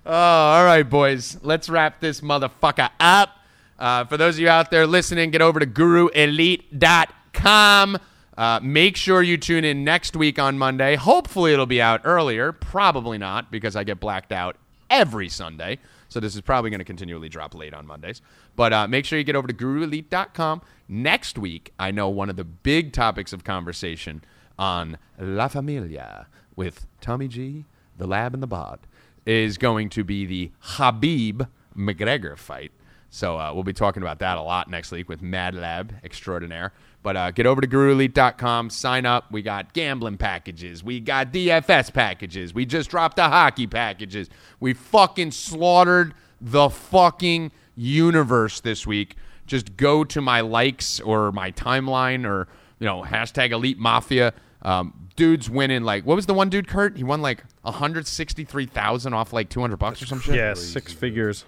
oh, all right, boys. Let's wrap this motherfucker up. Uh, for those of you out there listening, get over to guruelite.com. Uh, make sure you tune in next week on Monday. Hopefully, it'll be out earlier. Probably not, because I get blacked out every Sunday. So this is probably going to continually drop late on Mondays. But uh, make sure you get over to guruelite.com. Next week, I know one of the big topics of conversation on La Familia with Tommy G, the Lab, and the Bod is going to be the Khabib McGregor fight. So uh, we'll be talking about that a lot next week with Mad Lab Extraordinaire. But uh, get over to GuruElite.com, sign up. We got gambling packages. We got DFS packages. We just dropped the hockey packages. We fucking slaughtered the fucking universe this week. Just go to my likes or my timeline or, you know, hashtag Elite Mafia. Um, dude's winning like, what was the one dude, Kurt? He won like 163000 off like 200 bucks or some shit? Yeah, six figures.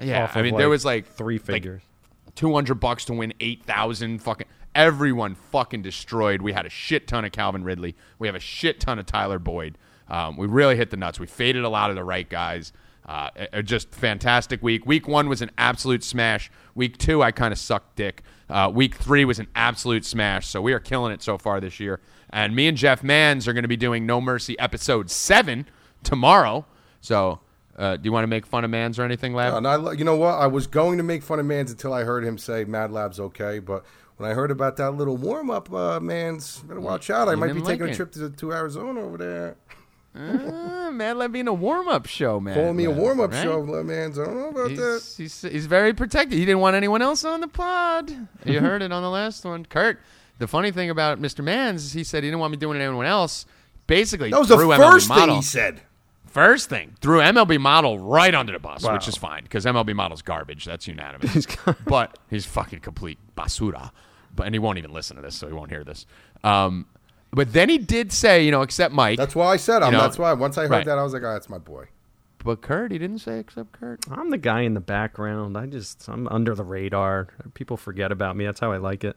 Yeah, off I of, mean, there was like three like, figures. 200 bucks to win 8,000 fucking everyone fucking destroyed. We had a shit ton of Calvin Ridley. We have a shit ton of Tyler Boyd. Um, we really hit the nuts. We faded a lot of the right guys. Uh, just fantastic week. Week one was an absolute smash. Week two, I kind of sucked dick. Uh, week three was an absolute smash. So we are killing it so far this year. And me and Jeff Mans are going to be doing No Mercy episode seven tomorrow. So uh, do you want to make fun of Mans or anything, Lab? And I, you know what? I was going to make fun of Mans until I heard him say Mad Lab's okay. But when I heard about that little warm up, uh, Mans, better watch out. I you might be like taking a trip to, to Arizona over there. Uh, Mad Lab being a warm up show, man. Call me a warm up right? show, Mans. I don't know about that. He's, he's, he's very protected. He didn't want anyone else on the pod. You heard it on the last one. Kurt, the funny thing about Mr. Mans is he said he didn't want me doing it to anyone else. Basically, That was the threw first MLB thing model, he said. First thing, threw MLB model right under the bus, Wow. which is fine because MLB model's garbage. That's unanimous. but he's fucking complete basura. But and he won't even listen to this, so he won't hear this. Um, but then he did say, you know, except Mike. That's why I said him. know, that's why once I heard right. that, I was like, oh, that's my boy. but Kurt, he didn't say except Kurt. I'm the guy in the background. I just I'm under the radar. People forget about me. That's how I like it.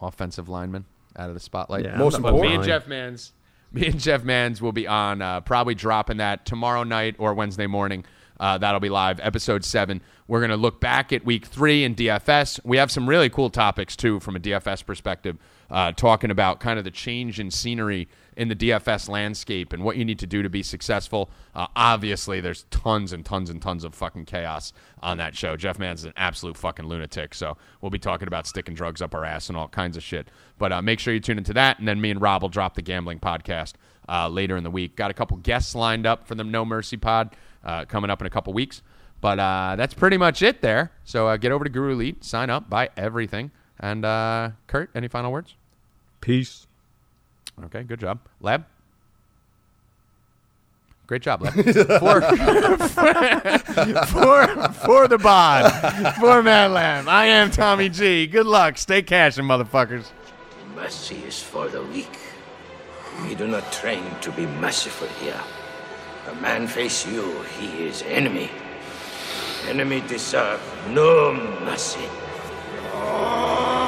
offensive lineman out of the spotlight. Yeah, Most I'm the But me and. Jeff Mans, me and Jeff Mans will be on uh, probably dropping that tomorrow night or Wednesday morning. Uh, that'll be live, episode seven. We're going to look back at week three in DFS. We have some really cool topics too from a DFS perspective, uh, talking about kind of the change in scenery in the DFS landscape and what you need to do to be successful. Uh, obviously, there's tons and tons and tons of fucking chaos on that show. Jeff Mans is an absolute fucking lunatic, so we'll be talking about sticking drugs up our ass and all kinds of shit. But uh, make sure you tune into that, and then me and Rob will drop the gambling podcast uh, later in the week. Got a couple guests lined up for the No Mercy Pod uh, coming up in a couple weeks. But uh, that's pretty much it there. So uh, get over to Guru Elite, sign up, buy everything. And Kurt, any final words? Peace. Okay, good job. Lab? Great job, Lab. for, for, for the bod, for Mad Lab, I am Tommy G. Good luck. Stay cashing, motherfuckers. Mercy is for the weak. We do not train to be merciful here. A man face you, he is enemy. Enemy deserve no mercy. Oh.